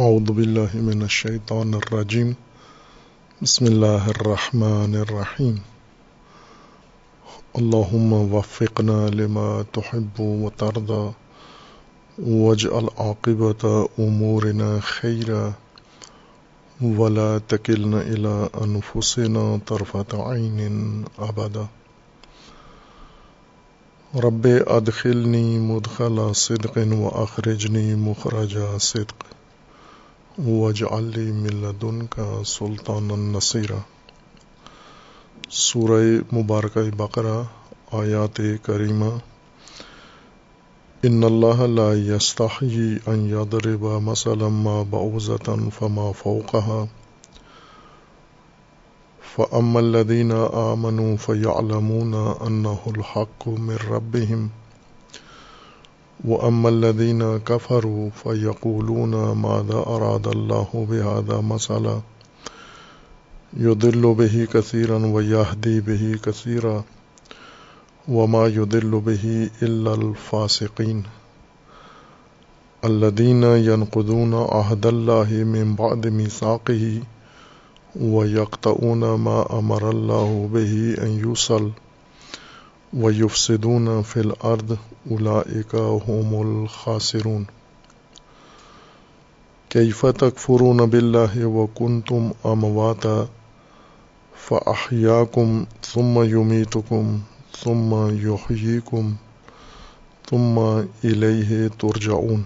أعوذ بالله من الشيطان الرجيم. بسم الله الرحمن الرحيم. اللهم وفقنا لما تحب و وترضى. واجعل عاقبة أمورنا خيرا. ولا تكلنا إلى أنفسنا طرفة عين أبدا. رب أدخلني مدخل صدق و وأخرجني مخرج صدق. واجعل لي من لدنك سلطانا نصيرا۔ سورہ مبارکہ بقرہ، آیات کریمہ۔ ان اللہ لا يستحيي ان يضرب مثلا ما بعوزة فما فوقها۔ فأما الذين آمنوا فيعلمون أنه الحق من ربهم۔ وأما الذين كفروا فيقولون ماذا أراد الله بهذا مثلا يضل به كثيرا ويهدي به كثيرا وما يضل به إلا الفاسقين الذين ينقضون عهد الله من بعد ميثاقه ويقطعون ما أمر الله به أن يوصل ويفسدون في الأرض أولئك هم الخاسرون۔ كيف تكفرون بالله وكنتم أمواتا فأحياكم ثم يميتكم ثم يحييكم ثم إليه ترجعون۔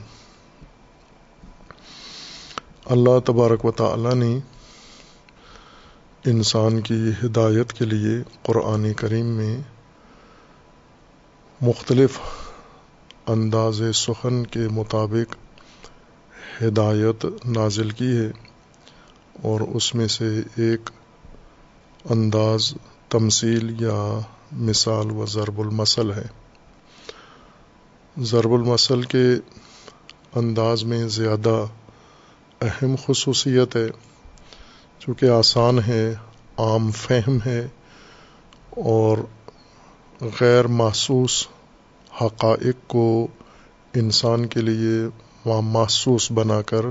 اللہ تبارک و تعالی نے انسان کی ہدایت کے لیے قرآن کریم میں مختلف انداز سخن کے مطابق ہدایت نازل کی ہے اور اس میں سے ایک انداز تمثیل یا مثال و ضرب المثل ہے۔ ضرب المثل کے انداز میں زیادہ اہم خصوصیت ہے، چونکہ آسان ہے، عام فہم ہے اور غیر محسوس حقائق کو انسان کے لیے محسوس بنا کر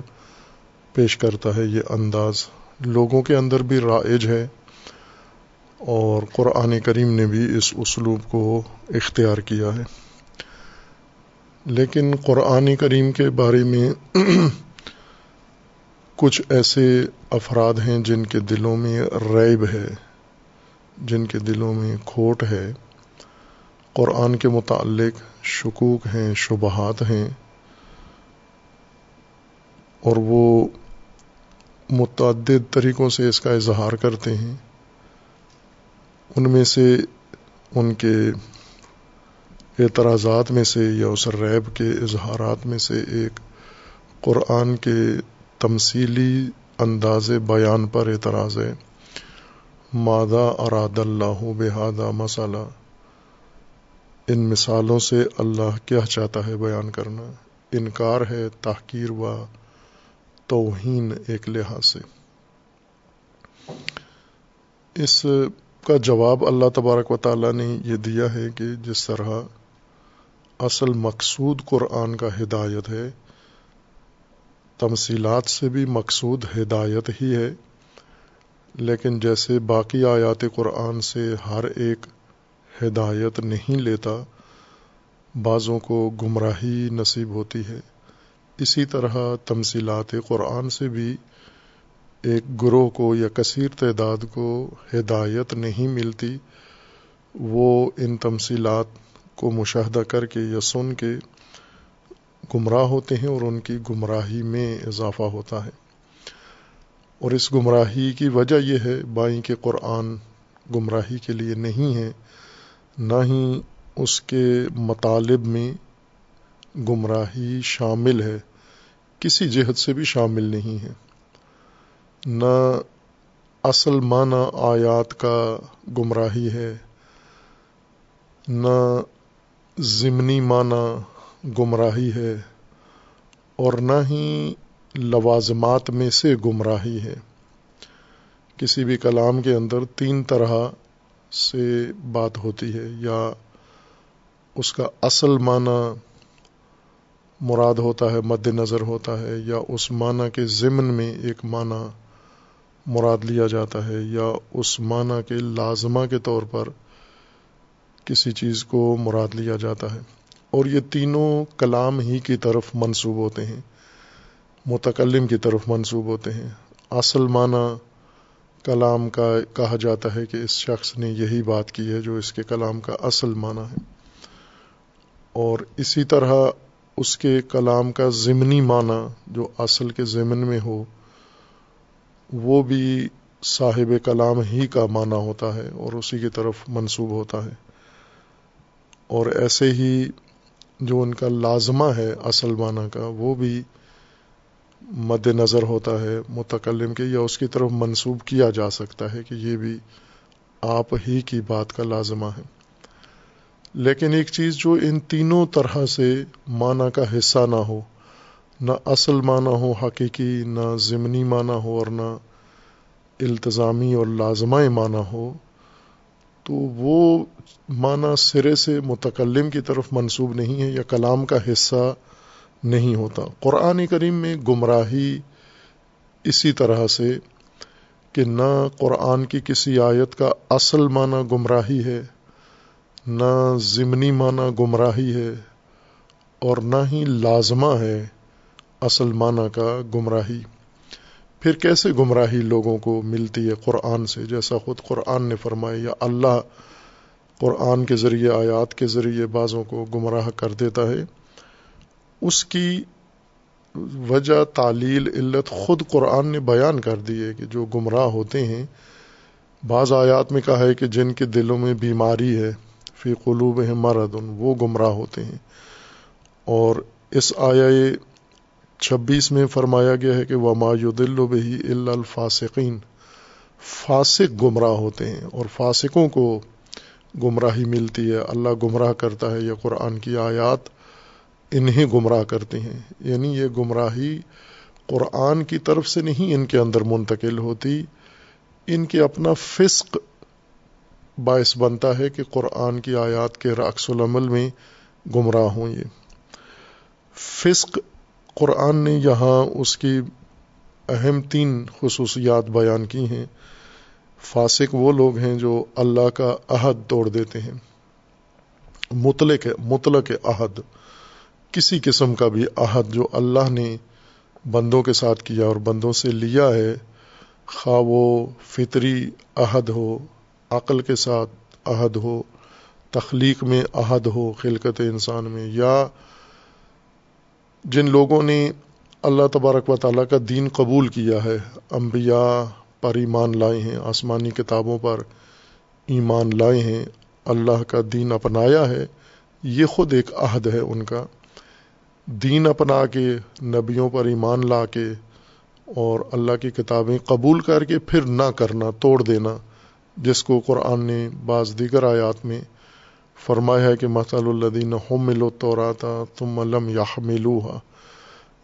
پیش کرتا ہے یہ انداز۔ لوگوں کے اندر بھی رائج ہے اور قرآن کریم نے بھی اس اسلوب کو اختیار کیا ہے۔ لیکن قرآن کریم کے بارے میں کچھ ایسے افراد ہیں جن کے دلوں میں ریب ہے، جن کے دلوں میں کھوٹ ہے۔ قرآن کے متعلق شکوک ہیں، شبہات ہیں اور وہ متعدد طریقوں سے اس کا اظہار کرتے ہیں۔ ان میں سے ان کے اعتراضات میں سے یا اس ریب کے اظہارات میں سے ایک قرآن کے تمثیلی انداز بیان پر اعتراض ہے۔ مادہ اراد اللہ بحادہ مسئلہ ان مثالوں سے اللہ کیا چاہتا ہے بیان کرنا؟ انکار ہے، تحقیر و توہین ایک لحاظ سے۔ اس کا جواب اللہ تبارک و تعالیٰ نے یہ دیا ہے کہ جس طرح اصل مقصود قرآن کا ہدایت ہے، تمثیلات سے بھی مقصود ہدایت ہی ہے، لیکن جیسے باقی آیات قرآن سے ہر ایک ہدایت نہیں لیتا بعضوں کو گمراہی نصیب ہوتی ہے۔ اسی طرح تمثیلات قرآن سے بھی ایک گروہ کو یا کثیر تعداد کو ہدایت نہیں ملتی، وہ ان تمثیلات کو مشاہدہ کر کے یا سن کے گمراہ ہوتے ہیں اور ان کی گمراہی میں اضافہ ہوتا ہے۔ اور اس گمراہی کی وجہ یہ ہے، بائیں کہ قرآن گمراہی کے لیے نہیں ہے نہ ہی اس کے مطالب میں گمراہی شامل ہے، کسی جہت سے بھی شامل نہیں ہے۔ نہ اصل معنی آیات کا گمراہی ہے، نہ ضمنی معنی گمراہی ہے، اور نہ ہی لوازمات میں سے گمراہی ہے۔ کسی بھی کلام کے اندر تین طرح سے بات ہوتی ہے یا اس کا اصل معنی مراد ہوتا ہے، مد نظر ہوتا ہے، یا اس معنی کے ضمن میں ایک معنی مراد لیا جاتا ہے، یا اس معنی کے لازمہ کے طور پر کسی چیز کو مراد لیا جاتا ہے۔ اور یہ تینوں کلام ہی کی طرف منسوب ہوتے ہیں، متکلم کی طرف منسوب ہوتے ہیں۔ اصل معنی کلام کا کہا جاتا ہے کہ اس شخص نے یہی بات کی ہے جو اس کے کلام کا اصل معنی ہے۔ اور اسی طرح اس کے کلام کا ضمنی معنی جو اصل کے ضمن میں ہو، وہ بھی صاحب کلام ہی کا معنی ہوتا ہے اور اسی کی طرف منسوب ہوتا ہے۔ اور ایسے ہی جو ان کا لازمہ ہے اصل معنی کا، وہ بھی مد نظر ہوتا ہے، متکلم کے، یا اس کی طرف منسوب کیا جا سکتا ہے کہ یہ بھی آپ ہی کی بات کا لازمہ ہے۔ لیکن ایک چیز جو ان تینوں طرح سے معنی کا حصہ نہ ہو، نہ اصل معنی ہو، حقیقی، نہ ضمنی معنی ہو اور نہ التظامی اور لازمہ معنی ہو، تو وہ معنی سرے سے متکلم کی طرف منسوب نہیں ہے یا کلام کا حصہ نہیں ہوتا۔ قرآن کریم میں گمراہی اسی طرح سے کہ نہ قرآن کی کسی آیت کا اصل معنی گمراہی ہے، نہ ضمنی معنی گمراہی ہے، اور نہ ہی لازمہ ہے اصل معنی کا گمراہی۔ پھر کیسے گمراہی لوگوں کو ملتی ہے قرآن سے؟ جیسا خود قرآن نے فرمایا، یا اللہ قرآن کے ذریعے، آیات کے ذریعے بعضوں کو گمراہ کر دیتا ہے۔ اس کی وجہ، تعلیل، علت خود قرآن نے بیان کر دی ہے کہ جو گمراہ ہوتے ہیں، بعض آیات میں کہا ہے کہ جن کے دلوں میں بیماری ہے، فی قلوب مرد وہ گمراہ ہوتے ہیں۔ اور اس آیا چھبیس میں فرمایا گیا ہے کہ وہ مایودل بہی الفاسقین فاسق گمراہ ہوتے ہیں اور فاسقوں کو گمراہی ملتی ہے، اللہ گمراہ کرتا ہے یہ قرآن کی آیات۔ انہیں گمراہ کرتے ہیں۔ یعنی یہ گمراہی قرآن کی طرف سے نہیں ان کے اندر منتقل ہوتی، ان کے اپنا فسق باعث بنتا ہے کہ قرآن کی آیات کے رقص العمل میں گمراہ ہوں یہ۔ فسق، قرآن نے یہاں اس کی اہم تین خصوصیات بیان کی ہیں۔ فاسق وہ لوگ ہیں جو اللہ کا عہد توڑ دیتے ہیں۔ مطلق مطلق عہد۔ کسی قسم کا بھی عہد جو اللہ نے بندوں کے ساتھ کیا اور بندوں سے لیا ہے، خواہ وہ فطری عہد ہو، عقل کے ساتھ عہد ہو، تخلیق میں عہد ہو، خلقت انسان میں، یا جن لوگوں نے اللہ تبارک و تعالیٰ کا دین قبول کیا ہے، انبیاء پر ایمان لائے ہیں، آسمانی کتابوں پر ایمان لائے ہیں، اللہ کا دین اپنایا ہے، یہ خود ایک عہد ہے ان کا۔ دین اپنا کے، نبیوں پر ایمان لا کے اور اللہ کی کتابیں قبول کر کے پھر نہ کرنا، توڑ دینا، جس کو قرآن نے بعض دیگر آیات میں فرمایا ہے کہ مسل الدین ہم ملو توراتا تم علم یا ملوحا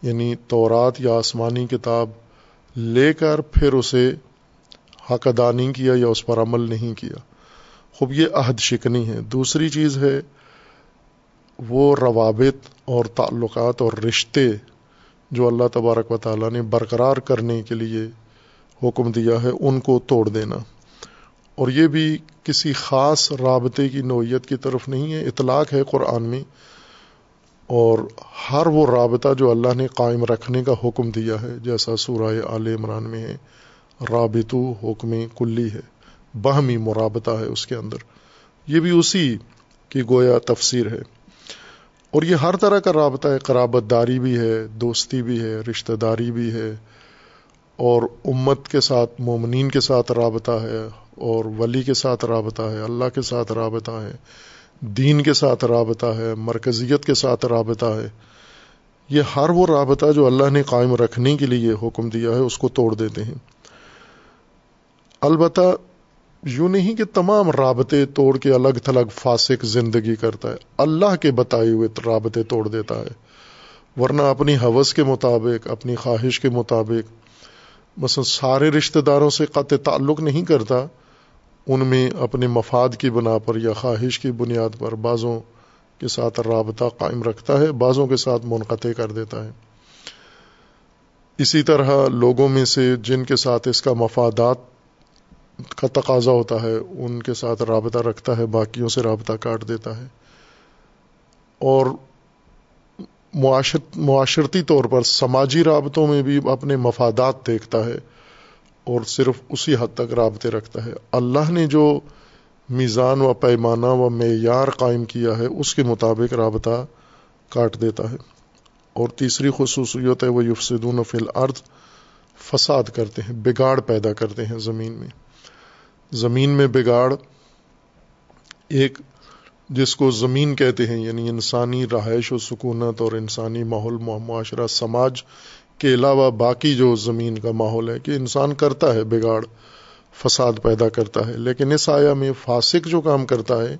یعنی تورات یا آسمانی کتاب لے کر پھر اسے حق ادا نہیں کیا یا اس پر عمل نہیں کیا۔ خوب، یہ عہد شکنی ہے۔ دوسری چیز ہے وہ روابط اور تعلقات اور رشتے جو اللہ تبارک و تعالیٰ نے برقرار کرنے کے لیے حکم دیا ہے، ان کو توڑ دینا۔ اور یہ بھی کسی خاص رابطے کی نوعیت کی طرف نہیں ہے، اطلاق ہے قرآن میں۔ اور ہر وہ رابطہ جو اللہ نے قائم رکھنے کا حکم دیا ہے، جیسا سورہ آل عمران میں ہے، رابطو حکم کلی ہے باہمی مرابطہ ہے اس کے اندر۔ یہ بھی اسی کی گویا تفسیر ہے۔ اور یہ ہر طرح کا رابطہ ہے، قرابت داری بھی ہے، دوستی بھی ہے، رشتہ داری بھی ہے، اور امت کے ساتھ، مومنین کے ساتھ رابطہ ہے، اور ولی کے ساتھ رابطہ ہے، اللہ کے ساتھ رابطہ ہے، دین کے ساتھ رابطہ ہے، مرکزیت کے ساتھ رابطہ ہے۔ یہ ہر وہ رابطہ جو اللہ نے قائم رکھنے کے لیے حکم دیا ہے، اس کو توڑ دیتے ہیں۔ البتہ یوں نہیں کہ تمام رابطے توڑ کے الگ تھلگ فاسق زندگی کرتا ہے۔ اللہ کے بتائے ہوئے رابطے توڑ دیتا ہے۔ ورنہ اپنی حوث کے مطابق، اپنی خواہش کے مطابق مثلا سارے رشتہ داروں سے قطع تعلق نہیں کرتا، ان میں اپنے مفاد کی بنا پر یا خواہش کی بنیاد پر بعضوں کے ساتھ رابطہ قائم رکھتا ہے، بعضوں کے ساتھ منقطع کر دیتا ہے۔ اسی طرح لوگوں میں سے جن کے ساتھ اس کا مفادات کا تقاضا ہوتا ہے، ان کے ساتھ رابطہ رکھتا ہے، باقیوں سے رابطہ کاٹ دیتا ہے۔ اور معاشرتی طور پر سماجی رابطوں میں بھی اپنے مفادات دیکھتا ہے اور صرف اسی حد تک رابطے رکھتا ہے۔ اللہ نے جو میزان و پیمانہ و معیار قائم کیا ہے، اس کے مطابق رابطہ کاٹ دیتا ہے۔ اور تیسری خصوصیت ہے، وہ یفسدون فی الارض، فساد کرتے ہیں، بگاڑ پیدا کرتے ہیں زمین میں۔ زمین میں بگاڑ ایک جس کو زمین کہتے ہیں یعنی انسانی رہائش و سکونت اور انسانی ماحول، معاشرہ، سماج کے علاوہ باقی جو زمین کا ماحول ہے کہ انسان کرتا ہے، بگاڑ، فساد پیدا کرتا ہے۔ لیکن اس آیا میں فاسق جو کام کرتا ہے،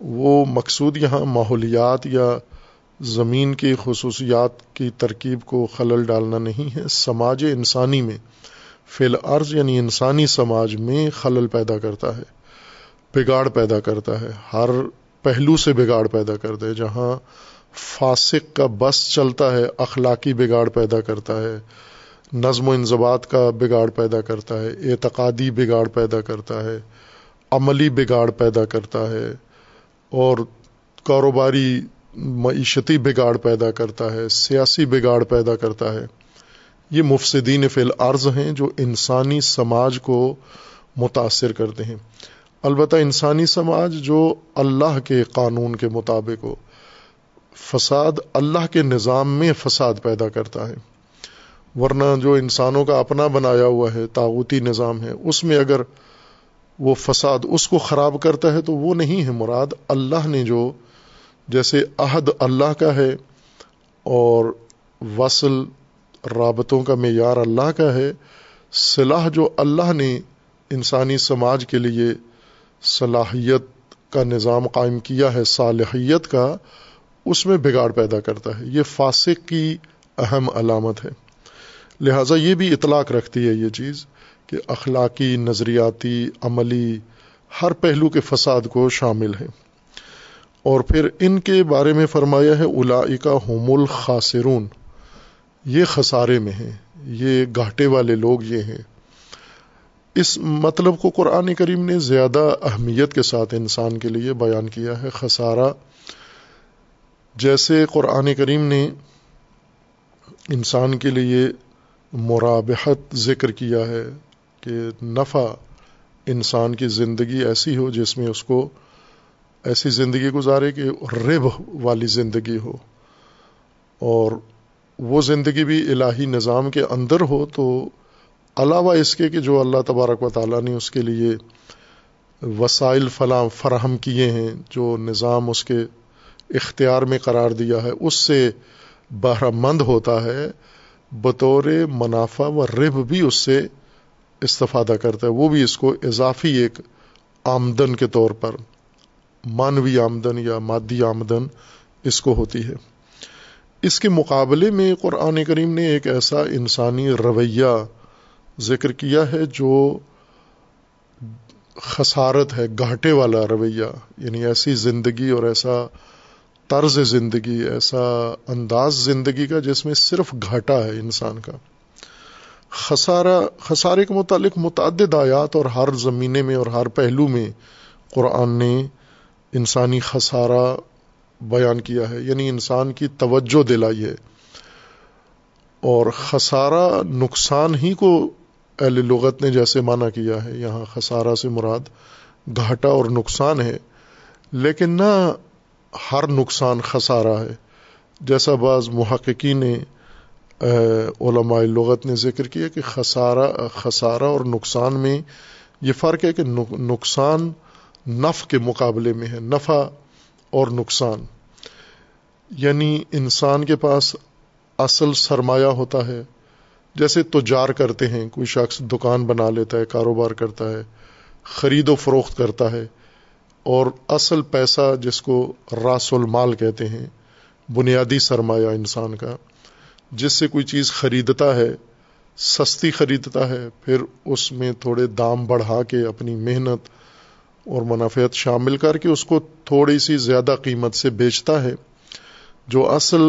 وہ مقصود یہاں ماحولیات یا زمین کی خصوصیات کی ترکیب کو خلل ڈالنا نہیں ہے، سماج انسانی میں۔ فی الارض یعنی انسانی سماج میں خلل پیدا کرتا ہے، بگاڑ پیدا کرتا ہے، ہر پہلو سے بگاڑ پیدا کرتا ہے جہاں فاسق کا بس چلتا ہے، اخلاقی بگاڑ پیدا کرتا ہے، نظم و انضباط کا بگاڑ پیدا کرتا ہے، اعتقادی بگاڑ پیدا کرتا ہے، عملی بگاڑ پیدا کرتا ہے، اور کاروباری معیشتی بگاڑ پیدا کرتا ہے، سیاسی بگاڑ پیدا کرتا ہے۔ یہ مفسدین فی الارض ہیں جو انسانی سماج کو متاثر کرتے ہیں۔ البتہ انسانی سماج جو اللہ کے قانون کے مطابق ہو، فساد اللہ کے نظام میں فساد پیدا کرتا ہے۔ ورنہ جو انسانوں کا اپنا بنایا ہوا ہے تاغوتی نظام ہے، اس میں اگر وہ فساد اس کو خراب کرتا ہے تو وہ نہیں ہے۔ مراد اللہ نے جو، جیسے عہد اللہ کا ہے اور وصل رابطوں کا معیار اللہ کا ہے، صلاح جو اللہ نے انسانی سماج کے لیے صلاحیت کا نظام قائم کیا ہے، صالحیت کا، اس میں بگاڑ پیدا کرتا ہے۔ یہ فاسق کی اہم علامت ہے۔ لہٰذا یہ بھی اطلاق رکھتی ہے یہ چیز کہ اخلاقی، نظریاتی، عملی ہر پہلو کے فساد کو شامل ہے۔ اور پھر ان کے بارے میں فرمایا ہے الا ہوم الخاصرون یہ خسارے میں ہیں، یہ گھاٹے والے لوگ یہ ہیں۔ اس مطلب کو قرآن کریم نے زیادہ اہمیت کے ساتھ انسان کے لیے بیان کیا ہے، خسارہ۔ جیسے قرآن کریم نے انسان کے لیے مرابحت ذکر کیا ہے کہ نفع انسان کی زندگی ایسی ہو جس میں اس کو ایسی زندگی گزارے کہ رب والی زندگی ہو۔ اور وہ زندگی بھی الہی نظام کے اندر ہو تو علاوہ اس کے کہ جو اللہ تبارک و تعالیٰ نے اس کے لیے وسائل فلاں فراہم کیے ہیں، جو نظام اس کے اختیار میں قرار دیا ہے، اس سے بہرہ مند ہوتا ہے، بطور منافع و رب بھی اس سے استفادہ کرتا ہے۔ وہ بھی اس کو اضافی ایک آمدن کے طور پر مانوی آمدن یا مادی آمدن اس کو ہوتی ہے۔ اس کے مقابلے میں قرآن کریم نے ایک ایسا انسانی رویہ ذکر کیا ہے جو خسارت ہے، گھاٹے والا رویہ یعنی ایسی زندگی اور ایسا طرز زندگی، ایسا انداز زندگی کا جس میں صرف گھاٹا ہے انسان کا۔ خسارہ، خسارے کے متعلق متعدد آیات اور ہر زمینے میں اور ہر پہلو میں قرآن نے انسانی خسارہ بیان کیا ہے یعنی انسان کی توجہ دلائی ہے۔ اور خسارہ نقصان ہی کو اہل لغت نے جیسے مانا کیا ہے، یہاں خسارہ سے مراد گھاٹا اور نقصان ہے۔ لیکن نہ ہر نقصان خسارہ ہے، جیسا بعض محققین نے علماء لغت نے ذکر کیا کہ خسارہ خسارہ اور نقصان میں یہ فرق ہے کہ نقصان نف کے مقابلے میں ہے، نفع اور نقصان۔ یعنی انسان کے پاس اصل سرمایہ ہوتا ہے۔ جیسے تجار کرتے ہیں، کوئی شخص دکان بنا لیتا ہے، کاروبار کرتا ہے، خرید و فروخت کرتا ہے، اور اصل پیسہ جس کو راس المال کہتے ہیں، بنیادی سرمایہ انسان کا۔ جس سے کوئی چیز خریدتا ہے، سستی خریدتا ہے، پھر اس میں تھوڑے دام بڑھا کے اپنی محنت اور منافعت شامل کر کے اس کو تھوڑی سی زیادہ قیمت سے بیچتا ہے۔ جو اصل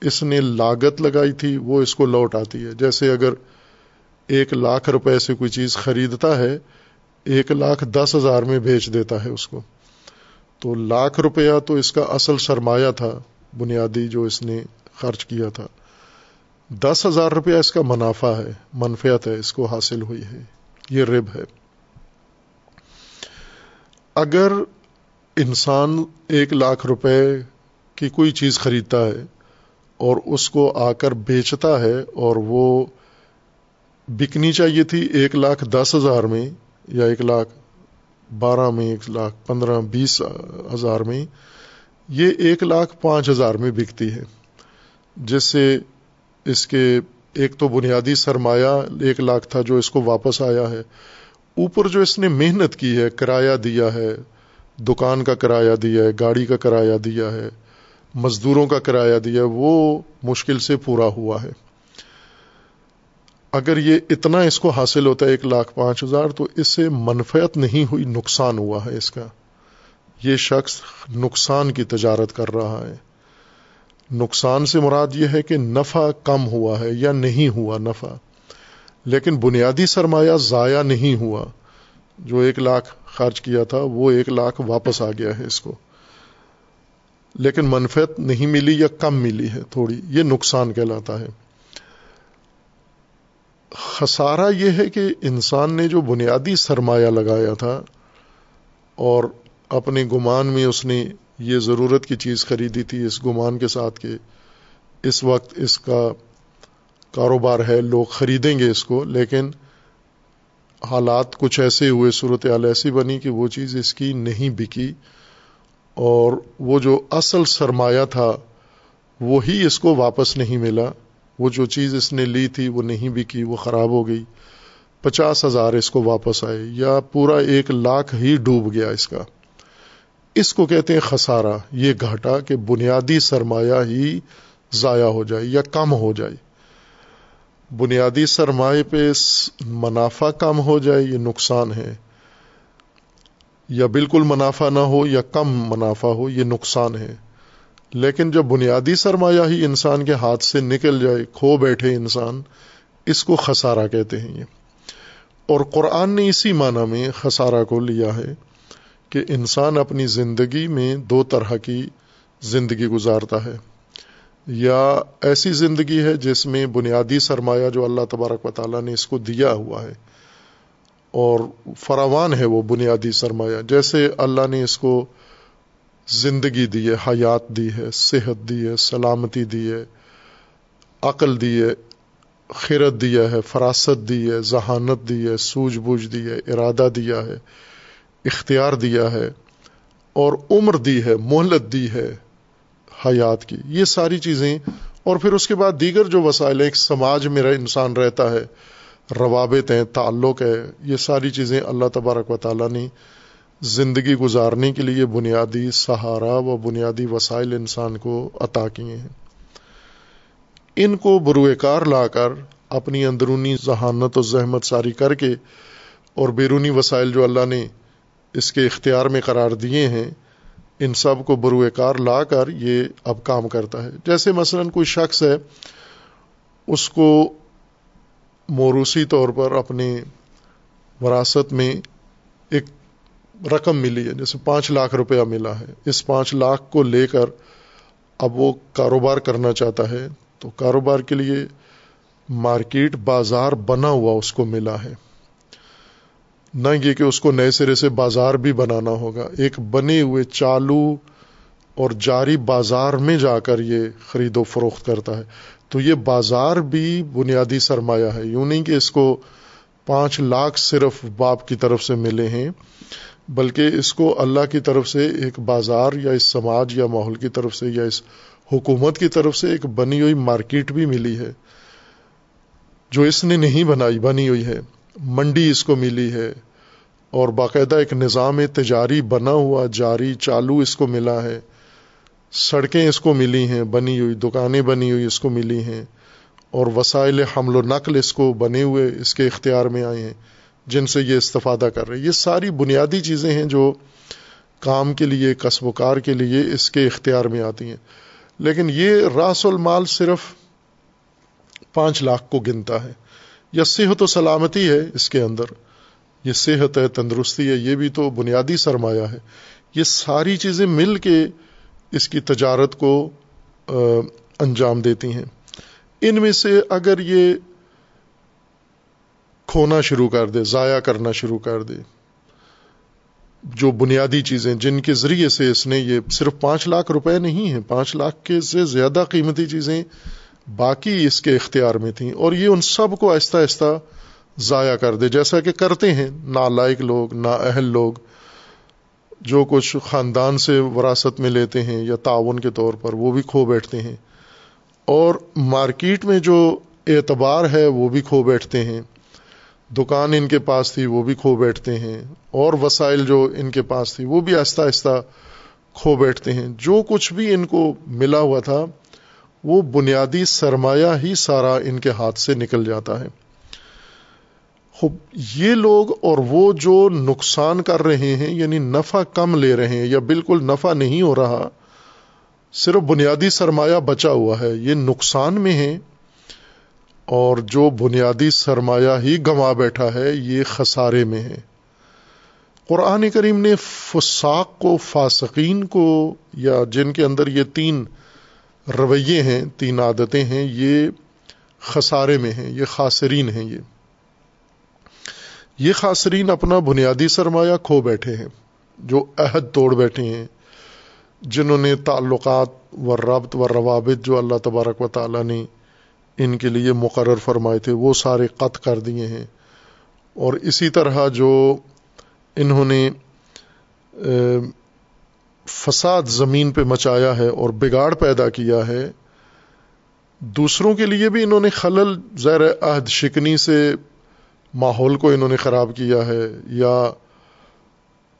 اس نے لاگت لگائی تھی، وہ اس کو لوٹ آتی ہے۔ جیسے اگر ایک لاکھ روپے سے کوئی چیز خریدتا ہے، ایک لاکھ دس ہزار میں بیچ دیتا ہے اس کو۔ تو لاکھ روپیہ تو اس کا اصل سرمایہ تھا، بنیادی جو اس نے خرچ کیا تھا۔ دس ہزار روپیہ اس کا منافع ہے منفیت ہے، اس کو حاصل ہوئی ہے۔ یہ رب ہے۔ اگر انسان ایک لاکھ روپے کی کوئی چیز خریدتا ہے اور اس کو آ کر بیچتا ہے اور وہ بکنی چاہیے تھی ایک لاکھ دس ہزار میں یا ایک لاکھ بارہ میں، ایک لاکھ پندرہ، بیس ہزار میں، یہ ایک لاکھ پانچ ہزار میں بکتی ہے۔ جس سے اس کے ایک تو بنیادی سرمایہ ایک لاکھ تھا جو اس کو واپس آیا ہے۔ اوپر جو اس نے محنت کی ہے، کرایہ دیا ہے، دکان کا کرایہ دیا ہے، گاڑی کا کرایہ دیا ہے، مزدوروں کا کرایہ دیا ہے، وہ مشکل سے پورا ہوا ہے۔ اگر یہ اتنا اس کو حاصل ہوتا ہے، ایک لاکھ پانچ ہزار، تو اس سے منفیت نہیں ہوئی، نقصان ہوا ہے اس کا۔ یہ شخص نقصان کی تجارت کر رہا ہے۔ نقصان سے مراد یہ ہے کہ نفع کم ہوا ہے یا نہیں ہوا نفع۔ لیکن بنیادی سرمایہ ضائع نہیں ہوا۔ جو ایک لاکھ خرچ کیا تھا، وہ ایک لاکھ واپس آ گیا ہے اس کو۔ لیکن منفیت نہیں ملی یا کم ملی ہے، تھوڑی۔ یہ نقصان کہلاتا ہے۔ خسارہ یہ ہے کہ انسان نے جو بنیادی سرمایہ لگایا تھا اور اپنے گمان میں اس نے یہ ضرورت کی چیز خریدی تھی اس گمان کے ساتھ کہ اس وقت اس کا کاروبار ہے، لوگ خریدیں گے اس کو، لیکن حالات کچھ ایسے ہوئے، صورت حال ایسی بنی کہ وہ چیز اس کی نہیں بکی۔ اور وہ جو اصل سرمایہ تھا، وہی اس کو واپس نہیں ملا۔ وہ جو چیز اس نے لی تھی، وہ نہیں بکی، وہ خراب ہو گئی۔ پچاس ہزار اس کو واپس آئے، یا پورا ایک لاکھ ہی ڈوب گیا اس کا۔ اس کو کہتے ہیں خسارہ، یہ گھاٹا کہ بنیادی سرمایہ ہی ضائع ہو جائے یا کم ہو جائے۔ بنیادی سرمایہ پہ منافع کم ہو جائے، یہ نقصان ہے۔ یا بالکل منافع نہ ہو یا کم منافع ہو، یہ نقصان ہے۔ لیکن جب بنیادی سرمایہ ہی انسان کے ہاتھ سے نکل جائے، کھو بیٹھے انسان، اس کو خسارہ کہتے ہیں یہ۔ اور قرآن نے اسی معنی میں خسارہ کو لیا ہے کہ انسان اپنی زندگی میں دو طرح کی زندگی گزارتا ہے۔ یا ایسی زندگی ہے جس میں بنیادی سرمایہ جو اللہ تبارک و تعالیٰ نے اس کو دیا ہوا ہے اور فراوان ہے وہ بنیادی سرمایہ۔ جیسے اللہ نے اس کو زندگی دی ہے، حیات دی ہے، صحت دی ہے، سلامتی دی ہے، عقل دی ہے، خیرت دیا ہے، فراست دی ہے، ذہانت دی ہے سوجھ بوجھ دی ہے، ارادہ دیا ہے، اختیار دیا ہے اور عمر دی ہے، مہلت دی ہے۔ حیات کی۔ یہ ساری چیزیں، اور پھر اس کے بعد دیگر جو وسائل ہیں، ایک سماج میں انسان رہتا ہے، روابط ہیں، تعلق ہے، یہ ساری چیزیں اللہ تبارک و تعالیٰ نے زندگی گزارنے کے لیے بنیادی سہارا و بنیادی وسائل انسان کو عطا کیے ہیں۔ ان کو بروئے کار لا کر اپنی اندرونی ذہانت و زحمت ساری کر کے اور بیرونی وسائل جو اللہ نے اس کے اختیار میں قرار دیے ہیں ان سب کو بروئے کار لا کر یہ اب کام کرتا ہے۔ جیسے مثلا کوئی شخص ہے، اس کو موروثی طور پر اپنے وراثت میں ایک رقم ملی ہے، جیسے پانچ لاکھ روپیہ ملا ہے۔ اس پانچ لاکھ کو لے کر اب وہ کاروبار کرنا چاہتا ہے، تو کاروبار کے لیے مارکیٹ، بازار بنا ہوا اس کو ملا ہے۔ نہ یہ کہ اس کو نئے سرے سے بازار بھی بنانا ہوگا۔ ایک بنے ہوئے چالو اور جاری بازار میں جا کر یہ خرید و فروخت کرتا ہے۔ تو یہ بازار بھی بنیادی سرمایہ ہے۔ یوں نہیں کہ اس کو پانچ لاکھ صرف باپ کی طرف سے ملے ہیں، بلکہ اس کو اللہ کی طرف سے ایک بازار یا اس سماج یا ماحول کی طرف سے یا اس حکومت کی طرف سے ایک بنی ہوئی مارکیٹ بھی ملی ہے، جو اس نے نہیں بنائی، بنی ہوئی ہے۔ منڈی اس کو ملی ہے اور باقاعدہ ایک نظام تجاری بنا ہوا جاری چالو اس کو ملا ہے۔ سڑکیں اس کو ملی ہیں، بنی ہوئی دکانیں بنی ہوئی اس کو ملی ہیں اور وسائل حمل و نقل اس کو بنے ہوئے اس کے اختیار میں آئے ہیں، جن سے یہ استفادہ کر رہے یہ ساری بنیادی چیزیں ہیں جو کام کے لیے، کسب و کار کے لیے اس کے اختیار میں آتی ہیں۔ لیکن یہ راس المال صرف پانچ لاکھ کو گنتا ہے۔ یا صحت و سلامتی ہے اس کے اندر، یہ صحت ہے، تندرستی ہے، یہ بھی تو بنیادی سرمایہ ہے۔ یہ ساری چیزیں مل کے اس کی تجارت کو انجام دیتی ہیں۔ ان میں سے اگر یہ کھونا شروع کر دے، ضائع کرنا شروع کر دے، جو بنیادی چیزیں، جن کے ذریعے سے اس نے یہ صرف پانچ لاکھ روپے نہیں ہیں، پانچ لاکھ کے سے زیادہ قیمتی چیزیں باقی اس کے اختیار میں تھیں اور یہ ان سب کو آہستہ آہستہ ضائع کر دے، جیسا کہ کرتے ہیں نالائق لوگ، نا اہل لوگ، جو کچھ خاندان سے وراثت میں لیتے ہیں یا تعاون کے طور پر، وہ بھی کھو بیٹھتے ہیں۔ اور مارکیٹ میں جو اعتبار ہے، وہ بھی کھو بیٹھتے ہیں۔ دکان ان کے پاس تھی، وہ بھی کھو بیٹھتے ہیں۔ اور وسائل جو ان کے پاس تھی، وہ بھی آہستہ آہستہ کھو بیٹھتے ہیں۔ جو کچھ بھی ان کو ملا ہوا تھا وہ بنیادی سرمایہ ہی سارا ان کے ہاتھ سے نکل جاتا ہے۔ خوب، یہ لوگ اور وہ جو نقصان کر رہے ہیں یعنی نفع کم لے رہے ہیں یا بالکل نفع نہیں ہو رہا، صرف بنیادی سرمایہ بچا ہوا ہے۔ یہ نقصان میں ہے اور جو بنیادی سرمایہ ہی گنوا بیٹھا ہے، یہ خسارے میں ہے قرآن کریم نے فساق کو، فاسقین کو، یا جن کے اندر یہ تین رویے ہیں، تین عادتیں ہیں، یہ خسارے میں ہیں، یہ خاصرین ہیں یہ۔ یہ خاصرین اپنا بنیادی سرمایہ کھو بیٹھے ہیں، جو عہد توڑ بیٹھے ہیں، جنہوں نے تعلقات و ربط و روابط جو اللہ تبارک و تعالیٰ نے ان کے لیے مقرر فرمائے تھے، وہ سارے قط کر دیے ہیں۔ اور اسی طرح جو انہوں نے فساد زمین پہ مچایا ہے اور بگاڑ پیدا کیا ہے، دوسروں کے لیے بھی انہوں نے خلل زیر عہد شکنی سے ماحول کو انہوں نے خراب کیا ہے یا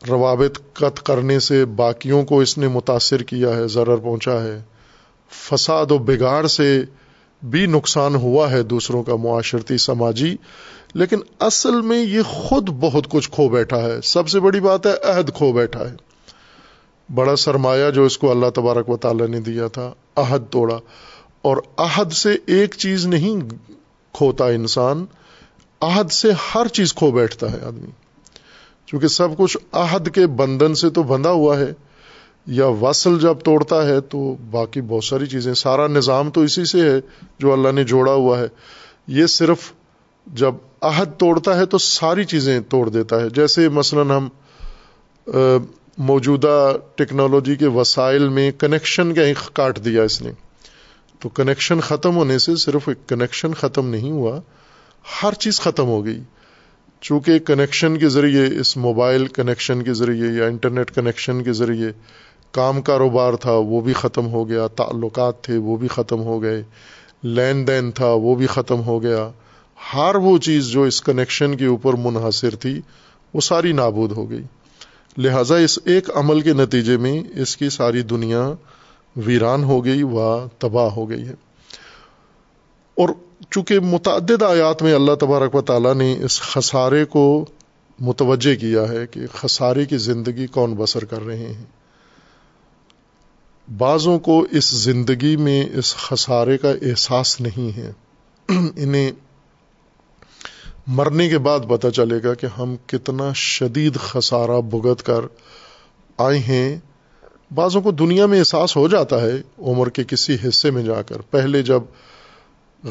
روابط قط کرنے سے باقیوں کو اس نے متاثر کیا ہے، ضرر پہنچا ہے۔ فساد و بگاڑ سے بھی نقصان ہوا ہے دوسروں کا معاشرتی، سماجی، لیکن اصل میں یہ خود بہت کچھ کھو بیٹھا ہے۔ سب سے بڑی بات ہے عہد کھو بیٹھا ہے۔ بڑا سرمایہ جو اس کو اللہ تبارک و تعالیٰ نے دیا تھا، عہد توڑا۔ اور عہد سے ایک چیز نہیں کھوتا انسان، عہد سے ہر چیز کھو بیٹھتا ہے آدمی۔ چونکہ سب کچھ عہد کے بندن سے تو بندھا ہوا ہے، یا وصل جب توڑتا ہے تو باقی بہت ساری چیزیں۔ سارا نظام تو اسی سے ہے جو اللہ نے جوڑا ہوا ہے۔ یہ صرف جب عہد توڑتا ہے تو ساری چیزیں توڑ دیتا ہے۔ جیسے مثلا ہم موجودہ ٹیکنالوجی کے وسائل میں کنیکشن کا ایک کاٹ دیا اس نے۔ تو کنیکشن ختم ہونے سے صرف ایک کنیکشن ختم نہیں ہوا، ہر چیز ختم ہو گئی۔ چونکہ کنیکشن کے ذریعے اس موبائل کنیکشن کے ذریعے یا انٹرنیٹ کنیکشن کے ذریعے کام کاروبار تھا، وہ بھی ختم ہو گیا۔ تعلقات تھے، وہ بھی ختم ہو گئے۔ لین دین تھا، وہ بھی ختم ہو گیا۔ ہر وہ چیز جو اس کنیکشن کے اوپر منحصر تھی، وہ ساری نابود ہو گئی۔ لہذا اس ایک عمل کے نتیجے میں اس کی ساری دنیا ویران ہو گئی و تباہ ہو گئی ہے۔ اور چونکہ متعدد آیات میں اللہ تبارک و تعالیٰ نے اس خسارے کو متوجہ کیا ہے کہ خسارے کی زندگی کون بسر کر رہے ہیں، بعضوں کو اس زندگی میں اس خسارے کا احساس نہیں ہے۔ انہیں مرنے کے بعد پتہ چلے گا کہ ہم کتنا شدید خسارہ بھگت کر آئے ہیں۔ بعضوں کو دنیا میں احساس ہو جاتا ہے عمر کے کسی حصے میں جا کر۔ پہلے جب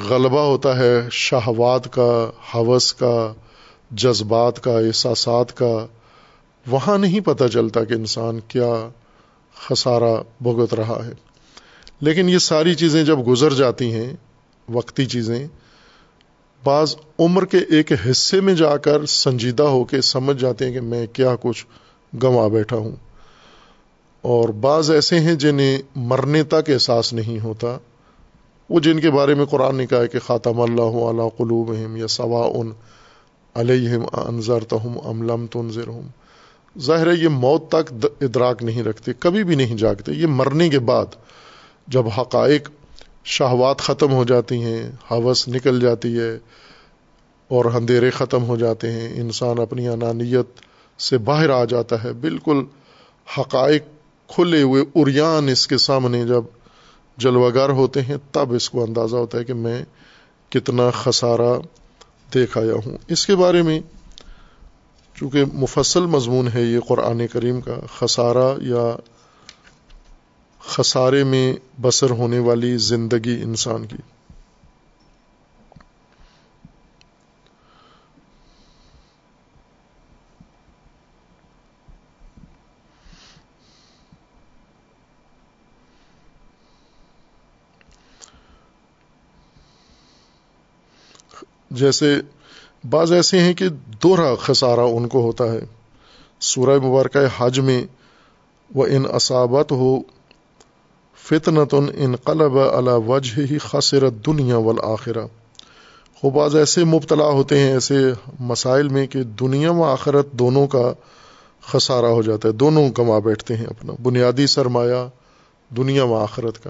غلبہ ہوتا ہے، شہوات کا، حوث کا، جذبات کا، احساسات کا، وہاں نہیں پتہ چلتا کہ انسان کیا خسارہ بھگت رہا ہے۔ لیکن یہ ساری چیزیں جب گزر جاتی ہیں، وقتی چیزیں بعض عمر کے ایک حصے میں جا کر سنجیدہ ہو کے سمجھ جاتے ہیں کہ میں کیا کچھ گنوا بیٹھا ہوں۔ اور بعض ایسے ہیں جنہیں مرنے تک احساس نہیں ہوتا۔ وہ جن کے بارے میں قرآن نے کہا ہے کہ خاتم اللہ علیہ قلوب یا سوا ان علیہم انضر تہم ام لم تنظر ظاہر ہے یہ موت تک ادراک نہیں رکھتے، کبھی بھی نہیں جاگتے۔ یہ مرنے کے بعد جب حقائق شہوات ختم ہو جاتی ہیں، حوث نکل جاتی ہے اور اندھیرے ختم ہو جاتے ہیں۔ انسان اپنی انانیت سے باہر آ جاتا ہے۔ بالکل حقائق کھلے ہوئے اریان اس کے سامنے جب جلوگر ہوتے ہیں، تب اس کو اندازہ ہوتا ہے کہ میں کتنا خسارہ دیکھ آیا ہوں۔ اس کے بارے میں چونکہ مفصل مضمون ہے یہ قرآن کریم کا، خسارہ یا خسارے میں بسر ہونے والی زندگی انسان کی۔ جیسے بعض ایسے ہیں کہ دوہرا خسارہ ان کو ہوتا ہے۔ سورہ مبارکہ حج میں وہ ان اصابت ہو فتنت ان قلب علا وجہ ہی خسرت دنیا والآخرہ۔ وہ بعض ایسے مبتلا ہوتے ہیں، ایسے مسائل میں کہ دنیا و آخرت دونوں کا خسارہ ہو جاتا ہے، دونوں کما بیٹھتے ہیں اپنا بنیادی سرمایہ دنیا و آخرت کا۔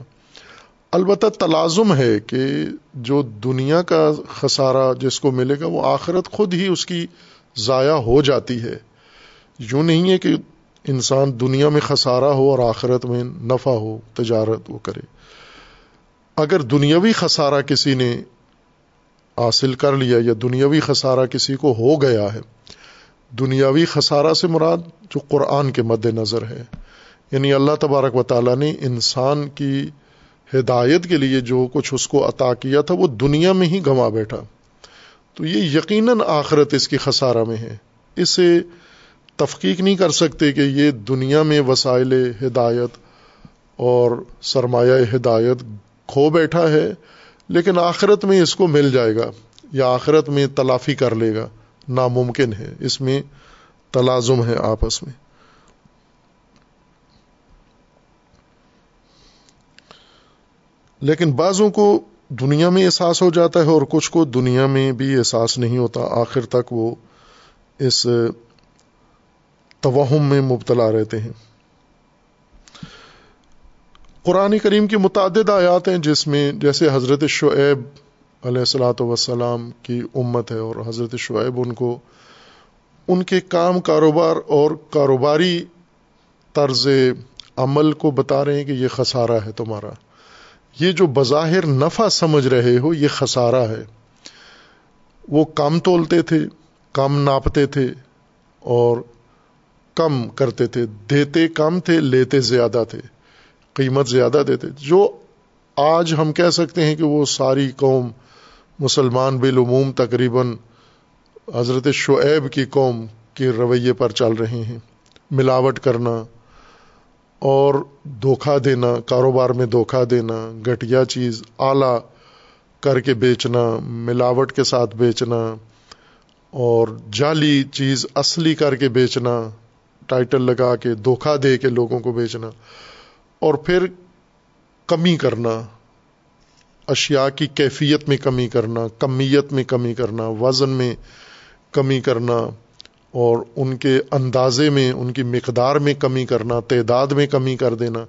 البتہ تلازم ہے کہ جو دنیا کا خسارہ جس کو ملے گا، وہ آخرت خود ہی اس کی ضائع ہو جاتی ہے۔ یوں نہیں ہے کہ انسان دنیا میں خسارہ ہو اور آخرت میں نفع ہو، تجارت وہ کرے۔ اگر دنیاوی خسارہ کسی نے حاصل کر لیا یا دنیاوی خسارہ کسی کو ہو گیا ہے، دنیاوی خسارہ سے مراد جو قرآن کے مد نظر ہے۔ یعنی اللہ تبارک و تعالیٰ نے انسان کی ہدایت کے لیے جو کچھ اس کو عطا کیا تھا، وہ دنیا میں ہی گنوا بیٹھا۔ تو یہ یقیناً آخرت اس کی خسارہ میں ہے۔ اسے تفقیق نہیں کر سکتے کہ یہ دنیا میں وسائل ہدایت اور سرمایہ ہدایت کھو بیٹھا ہے، لیکن آخرت میں اس کو مل جائے گا یا آخرت میں تلافی کر لے گا۔ ناممکن ہے۔ اس میں تلازم ہے آپس میں۔ لیکن بعضوں کو دنیا میں احساس ہو جاتا ہے اور کچھ کو دنیا میں بھی احساس نہیں ہوتا۔ آخر تک وہ اس توہم میں مبتلا رہتے ہیں۔ قرآن کریم کی متعدد آیات ہیں جس میں جیسے حضرت شعیب علیہ السلاۃ وسلام کی امت ہے اور حضرت شعیب ان کو ان کے کام کاروبار اور کاروباری طرز عمل کو بتا رہے ہیں کہ یہ خسارہ ہے تمہارا۔ یہ جو بظاہر نفع سمجھ رہے ہو، یہ خسارہ ہے۔ وہ کم تولتے تھے کم ناپتے تھے اور کم کرتے تھے، دیتے کم تھے، لیتے زیادہ تھے، قیمت زیادہ دیتے جو آج ہم کہہ سکتے ہیں کہ وہ ساری قوم مسلمان بالعموم تقریباً حضرت شعیب کی قوم کے رویے پر چل رہے ہیں۔ ملاوٹ کرنا اور دھوکھا دینا، کاروبار میں دھوکھا دینا، گھٹیا چیز، اعلیٰ کر کے بیچنا، ملاوٹ کے ساتھ بیچنا اور جعلی چیز اصلی کر کے بیچنا۔ ٹائٹل لگا کے دھوکھا دے کے لوگوں کو بیچنا اور پھر کمی کرنا، اشیاء کی کیفیت میں کمی کرنا، کمیت میں کمی کرنا، وزن میں کمی کرنا اور ان کے اندازے میں، ان کی مقدار میں کمی کرنا، تعداد میں کمی کر دینا،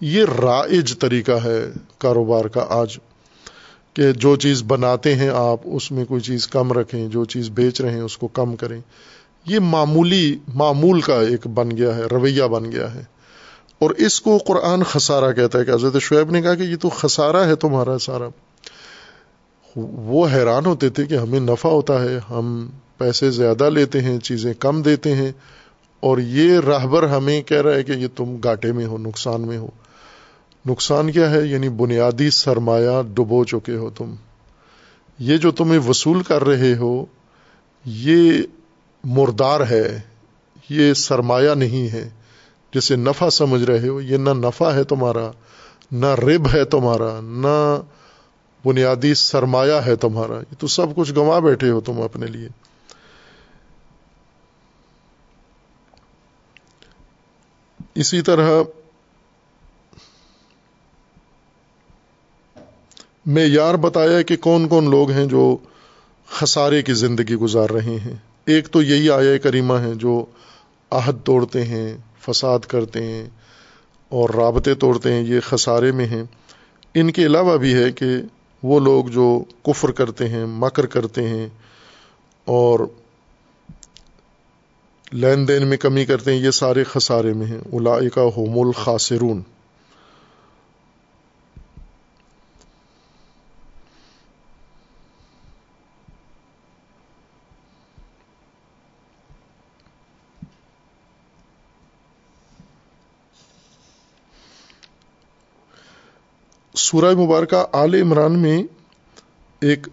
یہ رائج طریقہ ہے کاروبار کا آج کہ جو چیز بناتے ہیں آپ، اس میں کوئی چیز کم رکھیں، جو چیز بیچ رہے ہیں، اس کو کم کریں۔ یہ معمولی معمول کا ایک بن گیا ہے، رویہ بن گیا ہے۔ اور اس کو قرآن خسارہ کہتا ہے کہ حضرت شعیب نے کہا کہ یہ تو خسارہ ہے تمہارا سارا۔ وہ حیران ہوتے تھے کہ ہمیں نفع ہوتا ہے، ہم پیسے زیادہ لیتے ہیں، چیزیں کم دیتے ہیں۔ اور یہ راہبر ہمیں کہہ رہا ہے کہ یہ تم گاٹے میں ہو، نقصان میں ہو۔ نقصان کیا ہے؟ یعنی بنیادی سرمایہ ڈبو چکے ہو تم۔ یہ جو تمہیں وصول کر رہے ہو، یہ مردار ہے، یہ سرمایہ نہیں ہے۔ جسے نفع سمجھ رہے ہو، یہ نہ نفع ہے تمہارا، نہ رب ہے تمہارا، نہ بنیادی سرمایہ ہے تمہارا۔ یہ تو سب کچھ گنوا بیٹھے ہو تم اپنے لیے۔ اسی طرح میں یار بتایا کہ کون کون لوگ ہیں جو خسارے کی زندگی گزار رہے ہیں۔ ایک تو یہی آیا کریمہ ہیں جو عہد توڑتے ہیں، فساد کرتے ہیں اور رابطے توڑتے ہیں، یہ خسارے میں ہیں۔ ان کے علاوہ بھی ہے کہ وہ لوگ جو کفر کرتے ہیں، مکر کرتے ہیں اور لین دین میں کمی کرتے ہیں، یہ سارے خسارے میں ہیں۔ الا ہوم الخاسرون۔ سورہ مبارکہ آل عمران میں ایک